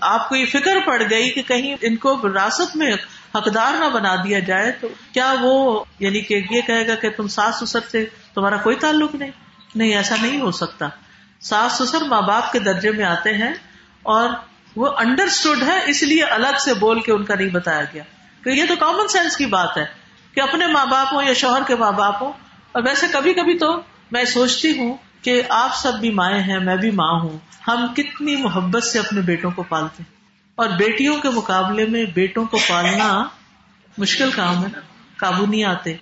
آپ کو یہ فکر پڑ گئی کہ کہیں ان کو وراثت میں حقدار نہ بنا دیا جائے، تو کیا وہ یعنی کہ یہ کہے گا کہ تم ساس سسر سے تمہارا کوئی تعلق نہیں؟ نہیں، ایسا نہیں ہو سکتا۔ ساس سسر ماں باپ کے درجے میں آتے ہیں اور وہ انڈرسٹوڈ ہے، اس لیے الگ سے بول کے ان کا نہیں بتایا گیا۔ کہ یہ تو کامن سینس کی بات ہے کہ اپنے ماں باپ ہوں یا شوہر کے ماں باپ ہوں۔ اور ویسے کبھی کبھی تو میں سوچتی ہوں کہ آپ سب بھی مائیں ہیں، میں بھی ماں ہوں۔ ہم کتنی محبت سے اپنے بیٹوں کو پالتے ہیں۔ اور بیٹیوں کے مقابلے میں بیٹوں کو پالنا مشکل کام ہے۔ قابو نہیں آتے۔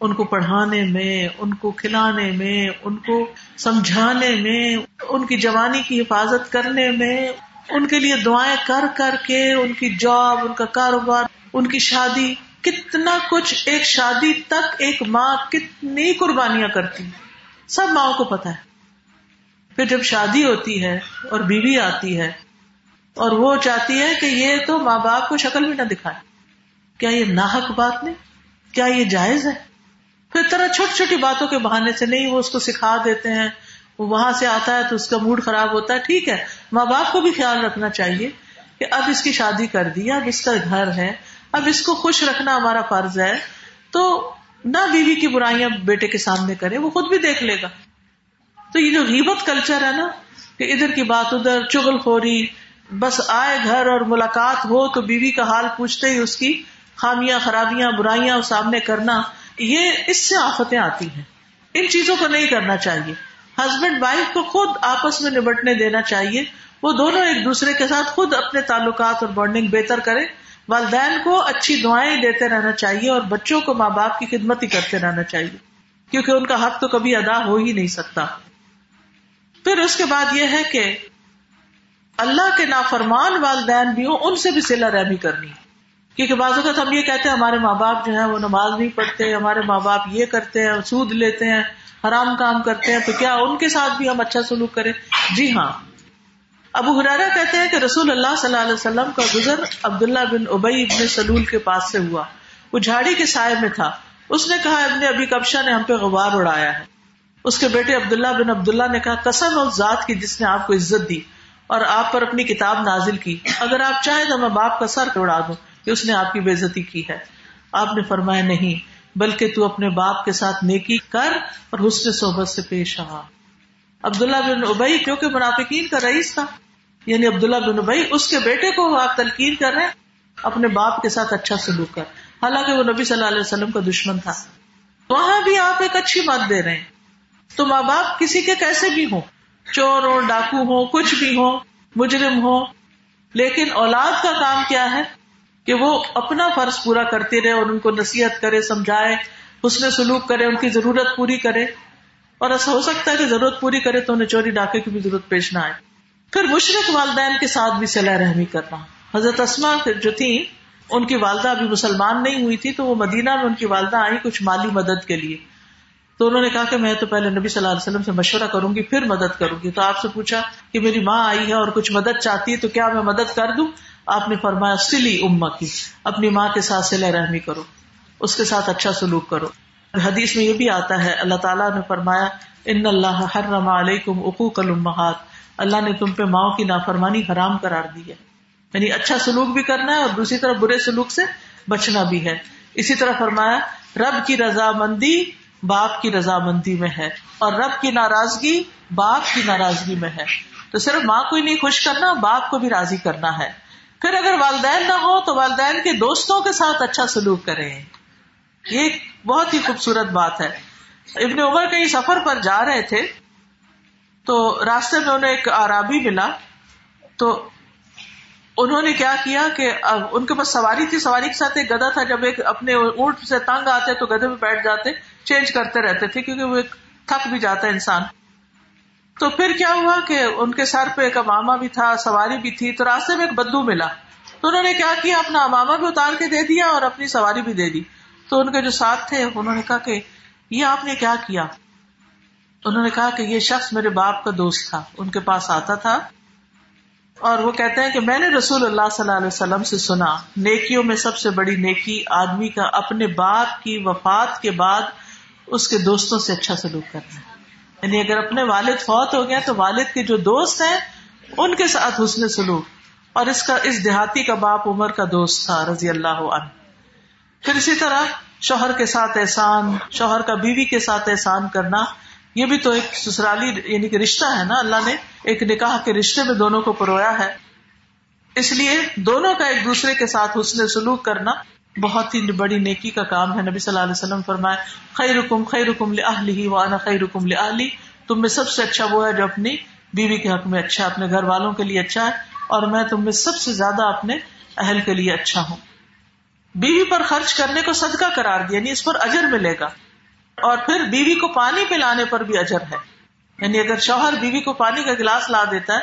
ان کو پڑھانے میں، ان کو کھلانے میں، ان کو سمجھانے میں، ان کی جوانی کی حفاظت کرنے میں، ان کے لیے دعائیں کر کر کے ان کی جاب، ان کا کاروبار، ان کی شادی، کتنا کچھ ایک شادی تک ایک ماں کتنی قربانیاں کرتی۔ سب ماں کو پتا ہے۔ پھر جب شادی ہوتی ہے اور بیوی آتی ہے اور وہ چاہتی ہے کہ یہ تو ماں باپ کو شکل بھی نہ دکھائے۔ کیا یہ ناحک بات نہیں؟ کیا یہ جائز ہے؟ پھر طرح چھوٹی چھوٹی باتوں کے بہانے سے نہیں، وہ اس کو سکھا دیتے ہیں۔ وہ وہاں سے آتا ہے تو اس کا موڈ خراب ہوتا ہے۔ ٹھیک ہے، ماں باپ کو بھی خیال رکھنا چاہیے کہ اب اس کی شادی کر دی، اب اس کا گھر ہے، اب اس کو خوش رکھنا ہمارا فرض ہے۔ تو نہ بیوی کی برائیاں بیٹے کے سامنے کرے، وہ خود بھی دیکھ لے گا۔ تو یہ جو غیبت کلچر ہے نا، کہ ادھر کی بات ادھر چگل خوری، بس آئے گھر اور ملاقات ہو تو بیوی کا حال پوچھتے ہی اس کی خامیاں، خرابیاں، برائیاں سامنے کرنا، یہ اس سے آفتیں آتی ہیں۔ ان چیزوں کو نہیں کرنا چاہیے۔ ہسبینڈ وائف کو خود آپس میں نبٹنے دینا چاہیے۔ وہ دونوں ایک دوسرے کے ساتھ خود اپنے تعلقات اور بانڈنگ بہتر کرے والدین کو اچھی دعائیں دیتے رہنا چاہیے اور بچوں کو ماں باپ کی خدمت ہی کرتے رہنا چاہیے، کیونکہ ان کا حق تو کبھی ادا ہو ہی نہیں سکتا۔ پھر اس کے بعد یہ ہے کہ اللہ کے نافرمان والدین بھی ہوں، ان سے بھی سلا رحمی کرنی۔ کیونکہ بعض اوقات ہم یہ کہتے ہیں، ہمارے ماں باپ جو ہیں وہ نماز نہیں پڑھتے، ہمارے ماں باپ یہ کرتے ہیں، سود لیتے ہیں، حرام کام کرتے ہیں، تو کیا ان کے ساتھ بھی ہم اچھا سلوک کریں؟ جی ہاں۔ ابو حرارا کہتے ہیں کہ رسول اللہ صلی اللہ علیہ وسلم کا گزر عبداللہ بن ابئی ابن سلول کے پاس سے ہوا۔ وہ جھاڑی کے سائے میں تھا۔ اس نے کہا، ابن ابھی کبشا نے ہم پہ غبار اڑایا ہے۔ اس کے بیٹے عبداللہ بن عبداللہ نے کہا کسم اور ذات کی جس نے آپ کو عزت دی اور آپ پر اپنی کتاب نازل کی۔ اگر آپ چاہیں تو میں باپ کا سر اڑا دوں کہ اس نے آپ کی بےزتی کی ہے۔ آپ نے فرمایا، نہیں، بلکہ تو اپنے باپ کے ساتھ نیکی کر اور حسن صحبت سے پیش آ۔ عبداللہ بن ابئی کیونکہ منافقین کا رئیس تھا۔ یعنی عبداللہ بن ابئی اس کے بیٹے کو آپ تلقین کر رہے اپنے باپ کے ساتھ اچھا سلوک کر۔ حالانکہ وہ نبی صلی اللہ علیہ وسلم کا دشمن تھا۔ وہاں بھی آپ ایک اچھی بات دے رہے ہیں۔ تو ماں باپ کسی کے کیسے بھی ہوں، چور ہو ڈاکو ہو کچھ بھی ہو مجرم ہو لیکن اولاد کا کام کیا ہے؟ کہ وہ اپنا فرض پورا کرتے رہے اور ان کو نصیحت کرے، سمجھائے اس نے سلوک کرے، ان کی ضرورت پوری کرے۔ اور ایسا ہو سکتا ہے کہ ضرورت پوری کرے تو انہیں چوری، ڈاکے کی بھی ضرورت پیش نہ آئے۔ پھر مشرق والدین کے ساتھ بھی صلاح رحمی کرنا۔ حضرت اسما جو تھی ان کی والدہ ابھی مسلمان نہیں ہوئی تھی، تو وہ مدینہ میں ان کی والدہ آئی کچھ مالی مدد کے لیے۔ تو انہوں نے کہا کہ میں تو پہلے نبی صلی اللہ علیہ وسلم سے مشورہ کروں گی، پھر مدد کروں گی۔ تو آپ سے پوچھا کہ میری ماں آئی ہے اور کچھ مدد چاہتی ہے، تو کیا میں مدد کر دوں؟ آپ نے فرمایا، سلی اما کی، اپنی ماں کے ساتھ سلا رحمی کرو، اس کے ساتھ اچھا سلوک کرو۔ حدیث میں یہ بھی آتا ہے، اللہ تعالیٰ نے فرمایا، ان اللہ حرم علیکم اقوق الامہات اللہ نے تم پہ ماؤں کی نافرمانی حرام کرار دی ہے۔ یعنی اچھا سلوک بھی کرنا ہے اور دوسری طرف برے سلوک سے بچنا بھی ہے۔ اسی طرح فرمایا، رب کی رضامندی باپ کی رضامندی میں ہے اور رب کی ناراضگی باپ کی ناراضگی میں ہے۔ تو صرف ماں کو ہی نہیں خوش کرنا، باپ کو بھی راضی کرنا ہے۔ پھر اگر والدین نہ ہو تو والدین کے دوستوں کے ساتھ اچھا سلوک کریں۔ یہ بہت ہی خوبصورت بات ہے۔ ابن عمر کہیں سفر پر جا رہے تھے۔ تو راستے میں انہیں ایک آرابی ملا تو انہوں نے کیا کیا کہ ان کے پاس سواری تھی، سواری کے ساتھ ایک گدا تھا، جب ایک اپنے اونٹ سے تنگ آتے تو گدے میں بیٹھ جاتے، چینج کرتے رہتے تھے کیونکہ وہ ایک تھک بھی جاتا ہے انسان۔ تو پھر کیا ہوا کہ ان کے سر پہ ایک اماما بھی تھا، سواری بھی تھی، تو راستے میں ایک بدو ملا۔ تو انہوں نے کیا کیا، اپنا اماما بھی اتار کے دے دیا اور اپنی سواری بھی دے دی۔ تو ان کے جو ساتھ تھے، انہوں نے کہا کہ یہ آپ نے کیا کیا؟ انہوں نے کہا کہ یہ شخص میرے باپ کا دوست تھا، ان کے پاس آتا تھا۔ اور وہ کہتے ہیں کہ میں نے رسول اللہ صلی اللہ علیہ وسلم سے سنا، نیکیوں میں سب سے بڑی نیکی آدمی کا اپنے باپ کی وفات کے بعد اس کے دوستوں سے اچھا سلوک کرنا۔ یعنی اگر اپنے والد فوت ہو گیا تو والد کے جو دوست ہیں، ان کے ساتھ حسن سلوک۔ اور اس کا، اس دیہاتی کا باپ عمر کا دوست تھا، رضی اللہ عنہ۔ پھر اسی طرح شوہر کے ساتھ احسان، شوہر کا بیوی کے ساتھ احسان کرنا۔ یہ بھی تو ایک سسرالی یعنی کہ رشتہ ہے نا اللہ نے ایک نکاح کے رشتے میں دونوں کو پرویا ہے۔ اس لیے دونوں کا ایک دوسرے کے ساتھ حسن سلوک کرنا بہت ہی بڑی نیکی کا کام ہے۔ نبی صلی اللہ علیہ وسلم فرمائے خیر رکم خیر رکم لی وانا خیر رکم لی تم میں سب سے اچھا وہ ہے جو اپنی بیوی کے حق میں اچھا ہے، اپنے گھر والوں کے لیے اچھا ہے، اور میں تم میں سب سے زیادہ اپنے اہل کے لیے اچھا ہوں۔ بیوی پر خرچ کرنے کو صدقہ قرار دیا یعنی اس پر اجر ملے گا۔ اور پھر بیوی کو پانی پلانے پر بھی اجر ہے۔ یعنی اگر شوہر بیوی کو پانی کا گلاس لا دیتا ہے،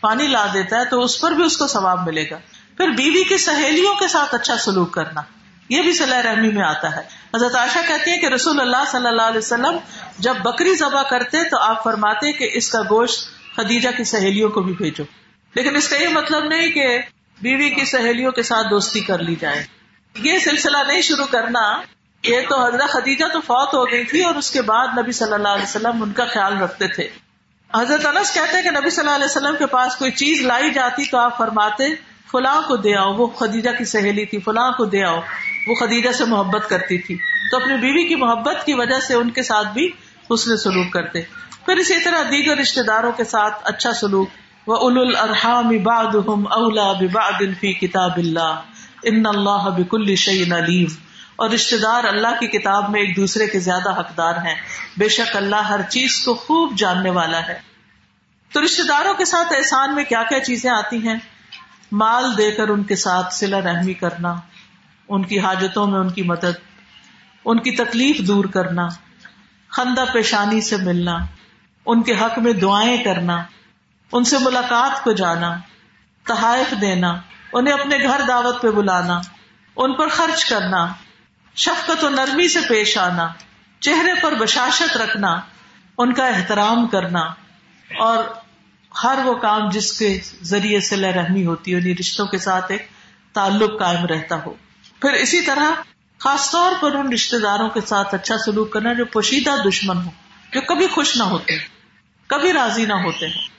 پانی لا دیتا ہے، تو اس پر بھی اس کو ثواب ملے گا۔ پھر بیوی کی سہیلیوں کے ساتھ اچھا سلوک کرنا، یہ بھی صلاح رحمی میں آتا ہے۔ حضرت عائشہ کہتی ہے کہ رسول اللہ صلی اللہ علیہ وسلم جب بکری ذبح کرتے تو آپ فرماتے کہ اس کا گوشت خدیجہ کی سہیلیوں کو بھی بھیجو۔ لیکن اس کا یہ مطلب نہیں کہ بیوی کی سہیلیوں کے ساتھ دوستی کر لی جائے۔ یہ سلسلہ نہیں شروع کرنا۔ یہ تو حضرت خدیجہ تو فوت ہو گئی تھی اور اس کے بعد نبی صلی اللہ علیہ وسلم ان کا خیال رکھتے تھے۔ حضرت انس کہتے ہیں کہ نبی صلی اللہ علیہ وسلم کے پاس کوئی چیز لائی جاتی تو آپ فرماتے، فلاں کو دے آؤ، وہ خدیجہ کی سہیلی تھی، فلاں کو دے آؤ۔ وہ خدیجہ سے محبت کرتی تھی۔ تو اپنی بیوی کی محبت کی وجہ سے ان کے ساتھ بھی حسن سلوک کرتے۔ پھر اسی طرح دیگر رشتے داروں کے ساتھ اچھا سلوک۔ وہ اول الرحام باد اولا باد فی کتاب اللہ۔ ان اللہ بک الشعین علیم۔ اور رشتے دار اللہ کی کتاب میں ایک دوسرے کے زیادہ حقدار ہیں۔ بے شک اللہ ہر چیز کو خوب جاننے والا ہے۔ تو رشتے داروں کے ساتھ احسان میں کیا کیا چیزیں آتی ہیں؟ مال دے کر ان کے ساتھ سلا رحمی کرنا، ان کی حاجتوں میں ان کی مدد، ان کی تکلیف دور کرنا، خندہ پیشانی سے ملنا، ان کے حق میں دعائیں کرنا، ان سے ملاقات کو جانا، تحائف دینا، انہیں اپنے گھر دعوت پہ بلانا، ان پر خرچ کرنا شفقت و نرمی سے پیش آنا، چہرے پر بشاشت رکھنا، ان کا احترام کرنا، اور ہر وہ کام جس کے ذریعے سے رحمی ہوتی ہے رشتوں کے ساتھ ایک تعلق قائم رہتا ہو۔ پھر اسی طرح خاص طور پر ان رشتے داروں کے ساتھ اچھا سلوک کرنا، جو پوشیدہ دشمن ہو جو کبھی خوش نہ ہوتے، کبھی راضی نہ ہوتے۔ ہیں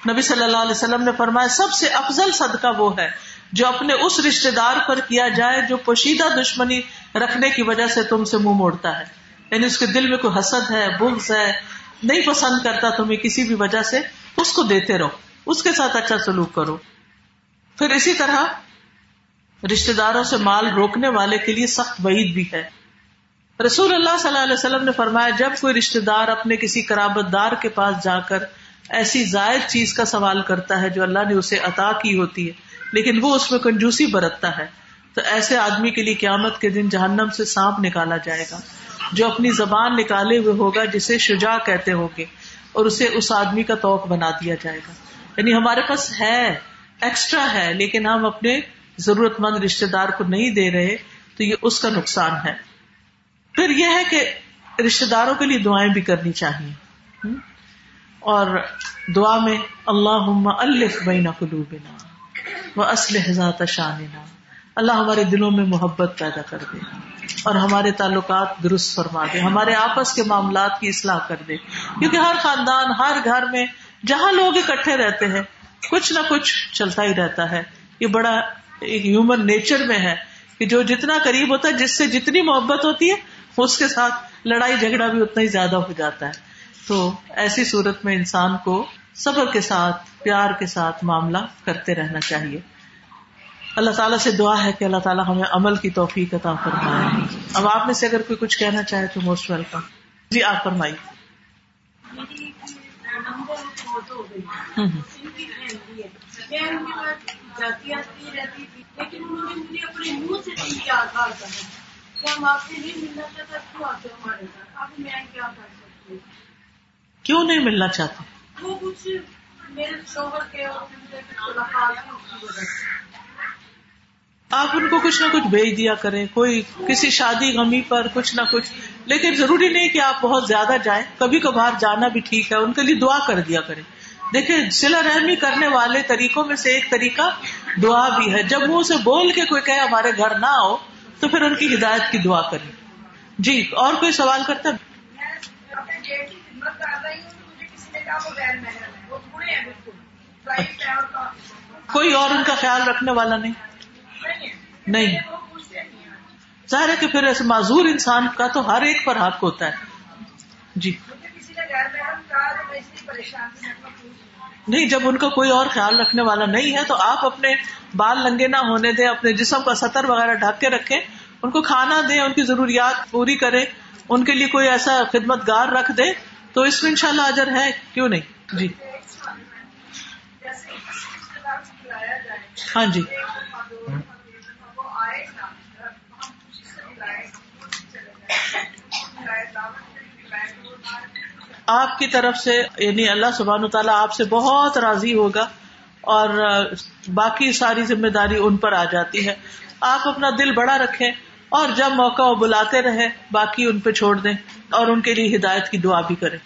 نبی صلی اللہ علیہ وسلم نے فرمایا، سب سے افضل صدقہ وہ ہے جو اپنے اس رشتے دار پر کیا جائے جو پوشیدہ دشمنی رکھنے کی وجہ سے تم سے منہ موڑتا ہے۔ یعنی اس کے دل میں کوئی حسد ہے، بغض ہے، نہیں پسند کرتا تمہیں کسی بھی وجہ سے، اس کو دیتے رہو، اس کے ساتھ اچھا سلوک کرو۔ پھر اسی طرح رشتے داروں سے مال روکنے والے کے لیے سخت وعید بھی ہے۔ رسول اللہ صلی اللہ علیہ وسلم نے فرمایا، جب کوئی رشتے دار اپنے کسی کرابت دار کے پاس جا کر ایسی زائد چیز کا سوال کرتا ہے جو اللہ نے اسے عطا کی ہوتی ہے لیکن وہ اس میں کنجوسی برتتا ہے۔ تو ایسے آدمی کے لیے قیامت کے دن جہنم سے سانپ نکالا جائے گا۔ جو اپنی زبان نکالے ہوئے ہوگا، جسے شجا کہتے ہوں گے اور اسے اس آدمی کا توق بنا دیا جائے گا۔ یعنی ہمارے پاس ہے، ایکسٹرا ہے، لیکن ہم اپنے ضرورت مند رشتے دار کو نہیں دے رہے، تو یہ اس کا نقصان ہے۔ پھر یہ ہے کہ رشتے داروں کے لیے دعائیں بھی کرنی چاہیے۔ اور دعا میں اللہ الف بین قلوبنا۔ وہ اسلح ذات شاننا اللہ ہمارے دلوں میں محبت پیدا کر دے اور ہمارے تعلقات درست فرما دے، ہمارے آپس کے معاملات کی اصلاح کر دے۔ کیونکہ ہر خاندان، ہر گھر میں جہاں لوگ اکٹھے رہتے ہیں، کچھ نہ کچھ چلتا ہی رہتا ہے۔ یہ بڑا ایک ہیومن نیچر میں ہے کہ جو جتنا قریب ہوتا ہے، جس سے جتنی محبت ہوتی ہے، اس کے ساتھ لڑائی جھگڑا بھی اتنا ہی زیادہ ہو جاتا ہے۔ تو ایسی صورت میں انسان کو صبر کے ساتھ، پیار کے ساتھ معاملہ کرتے رہنا چاہیے۔ اللہ تعالیٰ سے دعا ہے کہ اللہ تعالیٰ ہمیں عمل کی توفیق عطا فرمائے۔ اب آپ میں سے اگر کوئی کچھ کہنا چاہے تو موسٹ ویلکم جی آپ فرمائیے۔ لیکن انہوں نے مجھے اپنے منہ سے کیا کرا کہ ہم۔ آپ سے نہیں ملنا چاہتا کیوں ہمارے ساتھ اب میں کیا کر سکتی ہوں کیوں نہیں ملنا چاہتا؟ وہ کچھ میرے شوہر کے اور آپ ان کو کچھ نہ کچھ بھیج دیا کریں، کوئی کسی شادی غمی پر کچھ نہ کچھ۔ لیکن ضروری نہیں کہ آپ بہت زیادہ جائیں کبھی کبھار جانا بھی ٹھیک ہے، ان کے لیے دعا کر دیا کریں۔ دیکھیں سلا رحمی کرنے والے طریقوں میں سے ایک طریقہ دعا بھی ہے۔ جب منہ سے بول کے کوئی کہے ہمارے گھر نہ آؤ، تو پھر ان کی ہدایت کی دعا کریں۔ جی اور کوئی سوال کرتا کوئی اور ان کا خیال رکھنے والا نہیں۔ نہیں ظاہر ہے کہ پھر ایسے معذور انسان کا تو ہر ایک پر حق ہوتا ہے۔ جی۔ نہیں جب ان کا کوئی اور خیال رکھنے والا نہیں ہے تو آپ اپنے بال لنگے نہ ہونے دیں اپنے جسم کا سطر وغیرہ ڈھک کے رکھیں ان کو کھانا دیں ان کی ضروریات پوری کریں ان کے لیے کوئی ایسا خدمت گار رکھ دے تو اس میں انشاءاللہ شاء اجر ہے، کیوں نہیں؟ جی۔ ہاں جی۔ آپ کی طرف سے یعنی اللہ سبحان تعالیٰ آپ سے بہت راضی ہوگا اور باقی ساری ذمہ داری ان پر آ جاتی ہے۔ آپ اپنا دل بڑا رکھیں۔ اور جب موقع وہ بلاتے رہے، باقی ان پہ چھوڑ دیں اور ان کے لیے ہدایت کی دعا بھی کریں۔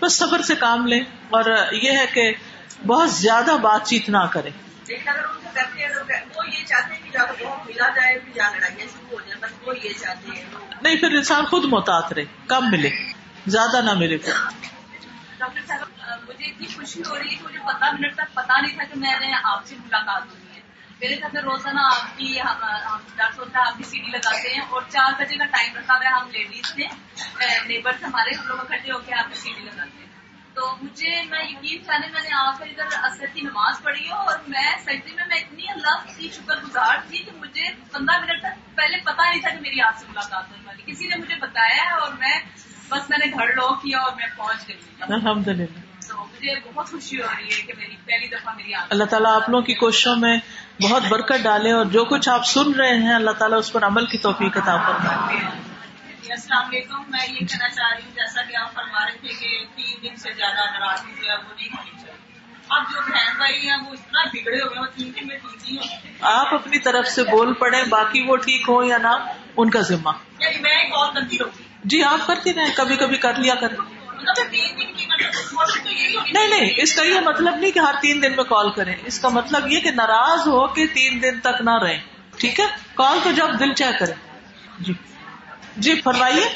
بس صبر سے کام لیں اور یہ ہے کہ بہت زیادہ بات چیت نہ کریں۔ نہیں پھر انسان خود محتاط رہے کم ملے زیادہ نہ ملے۔ پھر ڈاکٹر صاحب مجھے اتنی خوشی ہو رہی ہے کہ مجھے پندرہ منٹ تک پتا نہیں تھا کہ میں نے آپ سے ملاقات ہونی ہے۔ میرے گھر میں روزانہ آپ کی ڈاکٹر صاحب آپ کی سی ڈی لگاتے ہیں اور چار بجے کا ٹائم رکھا ہوا ہے ہم لیڈیز نے نیبرس ہمارے ہم لوگ اکٹھے ہو کے آپ کی سی ڈی لگاتے ہیں۔ تو مجھے میں یقین چاہنے میں نے آ کر ادھر اثر کی نماز پڑھی ہو اور میں سجدے میں میں اتنی اللہ کی شکر گزار تھی کہ مجھے پندرہ منٹ تک پہلے پتا نہیں تھا کہ میری آپ سے ملاقات ہونے والی کسی نے مجھے بتایا ہے اور میں بس میں نے گھر لو کیا اور میں پہنچ گئی الحمد للہ تو مجھے بہت خوشی ہو رہی ہے کہ میری پہلی دفعہ میری اللہ تعالیٰ آپ لوگوں کی کوششوں میں بہت برکت ڈالے اور جو کچھ آپ سن رہے ہیں اللہ تعالیٰ اس پر عمل کی توفیق عطا فرمائے۔ السلام علیکم۔ میں یہ کہنا چاہ رہی ہوں جیسا کہ آپ فرما رہے تھے کہ تین دن سے زیادہ ناراضگی جو ہے وہ نہیں ہونی چاہیے۔ اب جو بہن بھائی ہیں وہ اتنا بگڑے ہوئے ہیں تین دن میں ٹھیک نہیں ہوتے آپ اپنی طرف سے بول پڑے باقی وہ ٹھیک ہو یا نہ ان کا ذمہ۔ یعنی میں کال کرتی رہوں۔ جی آپ کرتی رہیں کبھی کبھی کر لیا کریں۔ مطلب مطلب نہیں نہیں اس کا یہ مطلب نہیں کہ ہر تین دن میں کال کریں۔ اس کا مطلب یہ کہ ناراض ہو کے تین دن تک نہ رہیں۔ ٹھیک ہے؟ کال تو جب دل چاہ کریں۔ جی۔ جی فرمائیے۔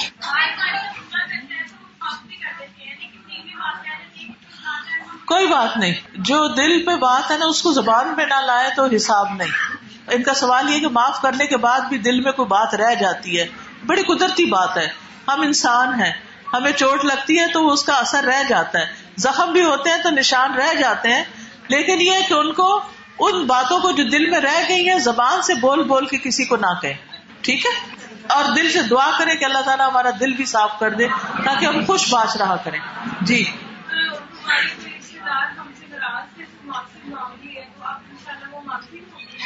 کوئی بات نہیں۔ جو دل پہ بات ہے نا، اس کو زبان پہ نہ لائے تو حساب نہیں۔ ان کا سوال یہ کہ معاف کرنے کے بعد بھی دل میں کوئی بات رہ جاتی ہے۔ بڑی قدرتی بات ہے۔ ہم انسان ہیں۔ ہمیں چوٹ لگتی ہے تو اس کا اثر رہ جاتا ہے۔ زخم بھی ہوتے ہیں تو نشان رہ جاتے ہیں۔ لیکن یہ کہ ان کو، ان باتوں کو جو دل میں رہ گئی ہیں، زبان سے بول بول کے کسی کو نہ کہیں۔ ٹھیک ہے؟ اور دل سے دعا کرے کہ اللہ تعالیٰ ہمارا دل بھی صاف کر دے تاکہ ہم خوش باش رہا کریں۔ جی۔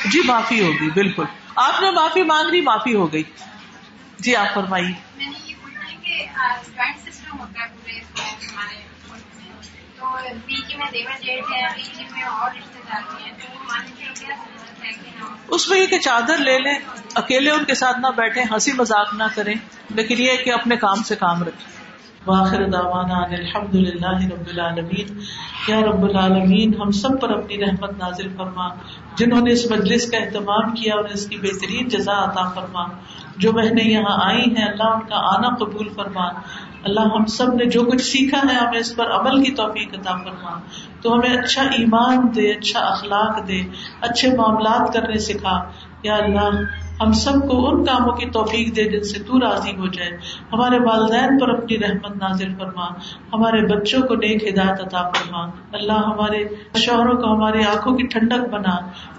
جی معافی ہوگی، بالکل۔ آپ نے معافی مانگ لی معافی ہو گئی۔ جی آپ فرمائیے۔ تو میں دیور جیٹ ہے میں اور رشتے دار ہیں، تو اس میں یہ کہ چادر لے لیں، اکیلے ان کے ساتھ نہ بیٹھے ہنسی مذاق نہ کریں، لیکن یہ کہ اپنے کام سے کام رکھیں۔ واخر دعوانا ان الحمد للہ رب العالمین۔ یا رب العالمین، ہم سب پر اپنی رحمت نازل فرما۔ جنہوں نے اس مجلس کا اہتمام کیا اور اس کی بہترین جزا عطا فرما۔ جو بہنیں یہاں آئی ہیں، اللہ ان کا آنا قبول فرما۔ اللہ ہم سب نے جو کچھ سیکھا ہے، ہمیں اس پر عمل کی توفیق عطا فرما۔ تو ہمیں اچھا ایمان دے اچھا اخلاق دے، اچھے معاملات کرنے سکھا۔ یا اللہ، ہم سب کو ان کاموں کی توفیق دے جن سے تو راضی ہو جائے۔ ہمارے والدین پر اپنی رحمت نازل فرما۔ ہمارے بچوں کو نیک ہدایت عطا فرما۔ اللہ ہمارے شوہروں کو، ہماری آنکھوں کی ٹھنڈک بنا۔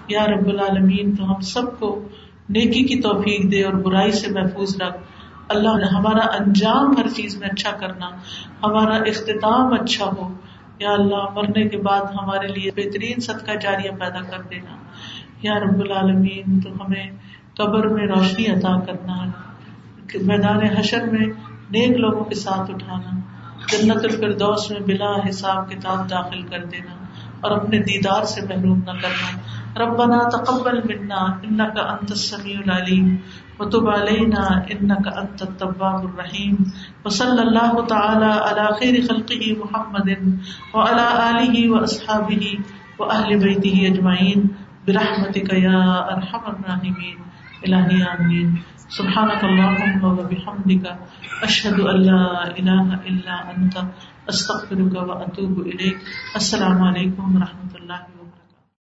یا رب العالمین، تو ہم سب کو نیکی کی توفیق دے اور برائی سے محفوظ رکھ۔ اللہ نے ہمارا انجام ہر چیز میں اچھا کرنا، ہمارا اختتام اچھا ہو۔ یا اللہ، مرنے کے بعد ہمارے لیے بہترین صدقہ جاریہ پیدا کر دینا۔ یا رب العالمین، تو ہمیں قبر میں روشنی عطا کرنا میدان حشر میں نیک لوگوں کے ساتھ اٹھانا، جنت الفردوس میں بلا حساب کتاب داخل کر دینا اور اپنے دیدار سے محروم نہ کرنا۔ ربنا تقبل منا انك انت السميع العليم وتب علينا انك انت التواب الرحيم. وصلى الله تعالى على خير خلقه محمد وعلى اله واصحابه واهل بيته اجمعين برحمتك يا ارحم الراحمين. الہی آمین سبحانك اللهم وبحمدك اشهد ان لا اله الا انت استغفرك واتوب اليك السلام علیکم و رحمۃ اللہ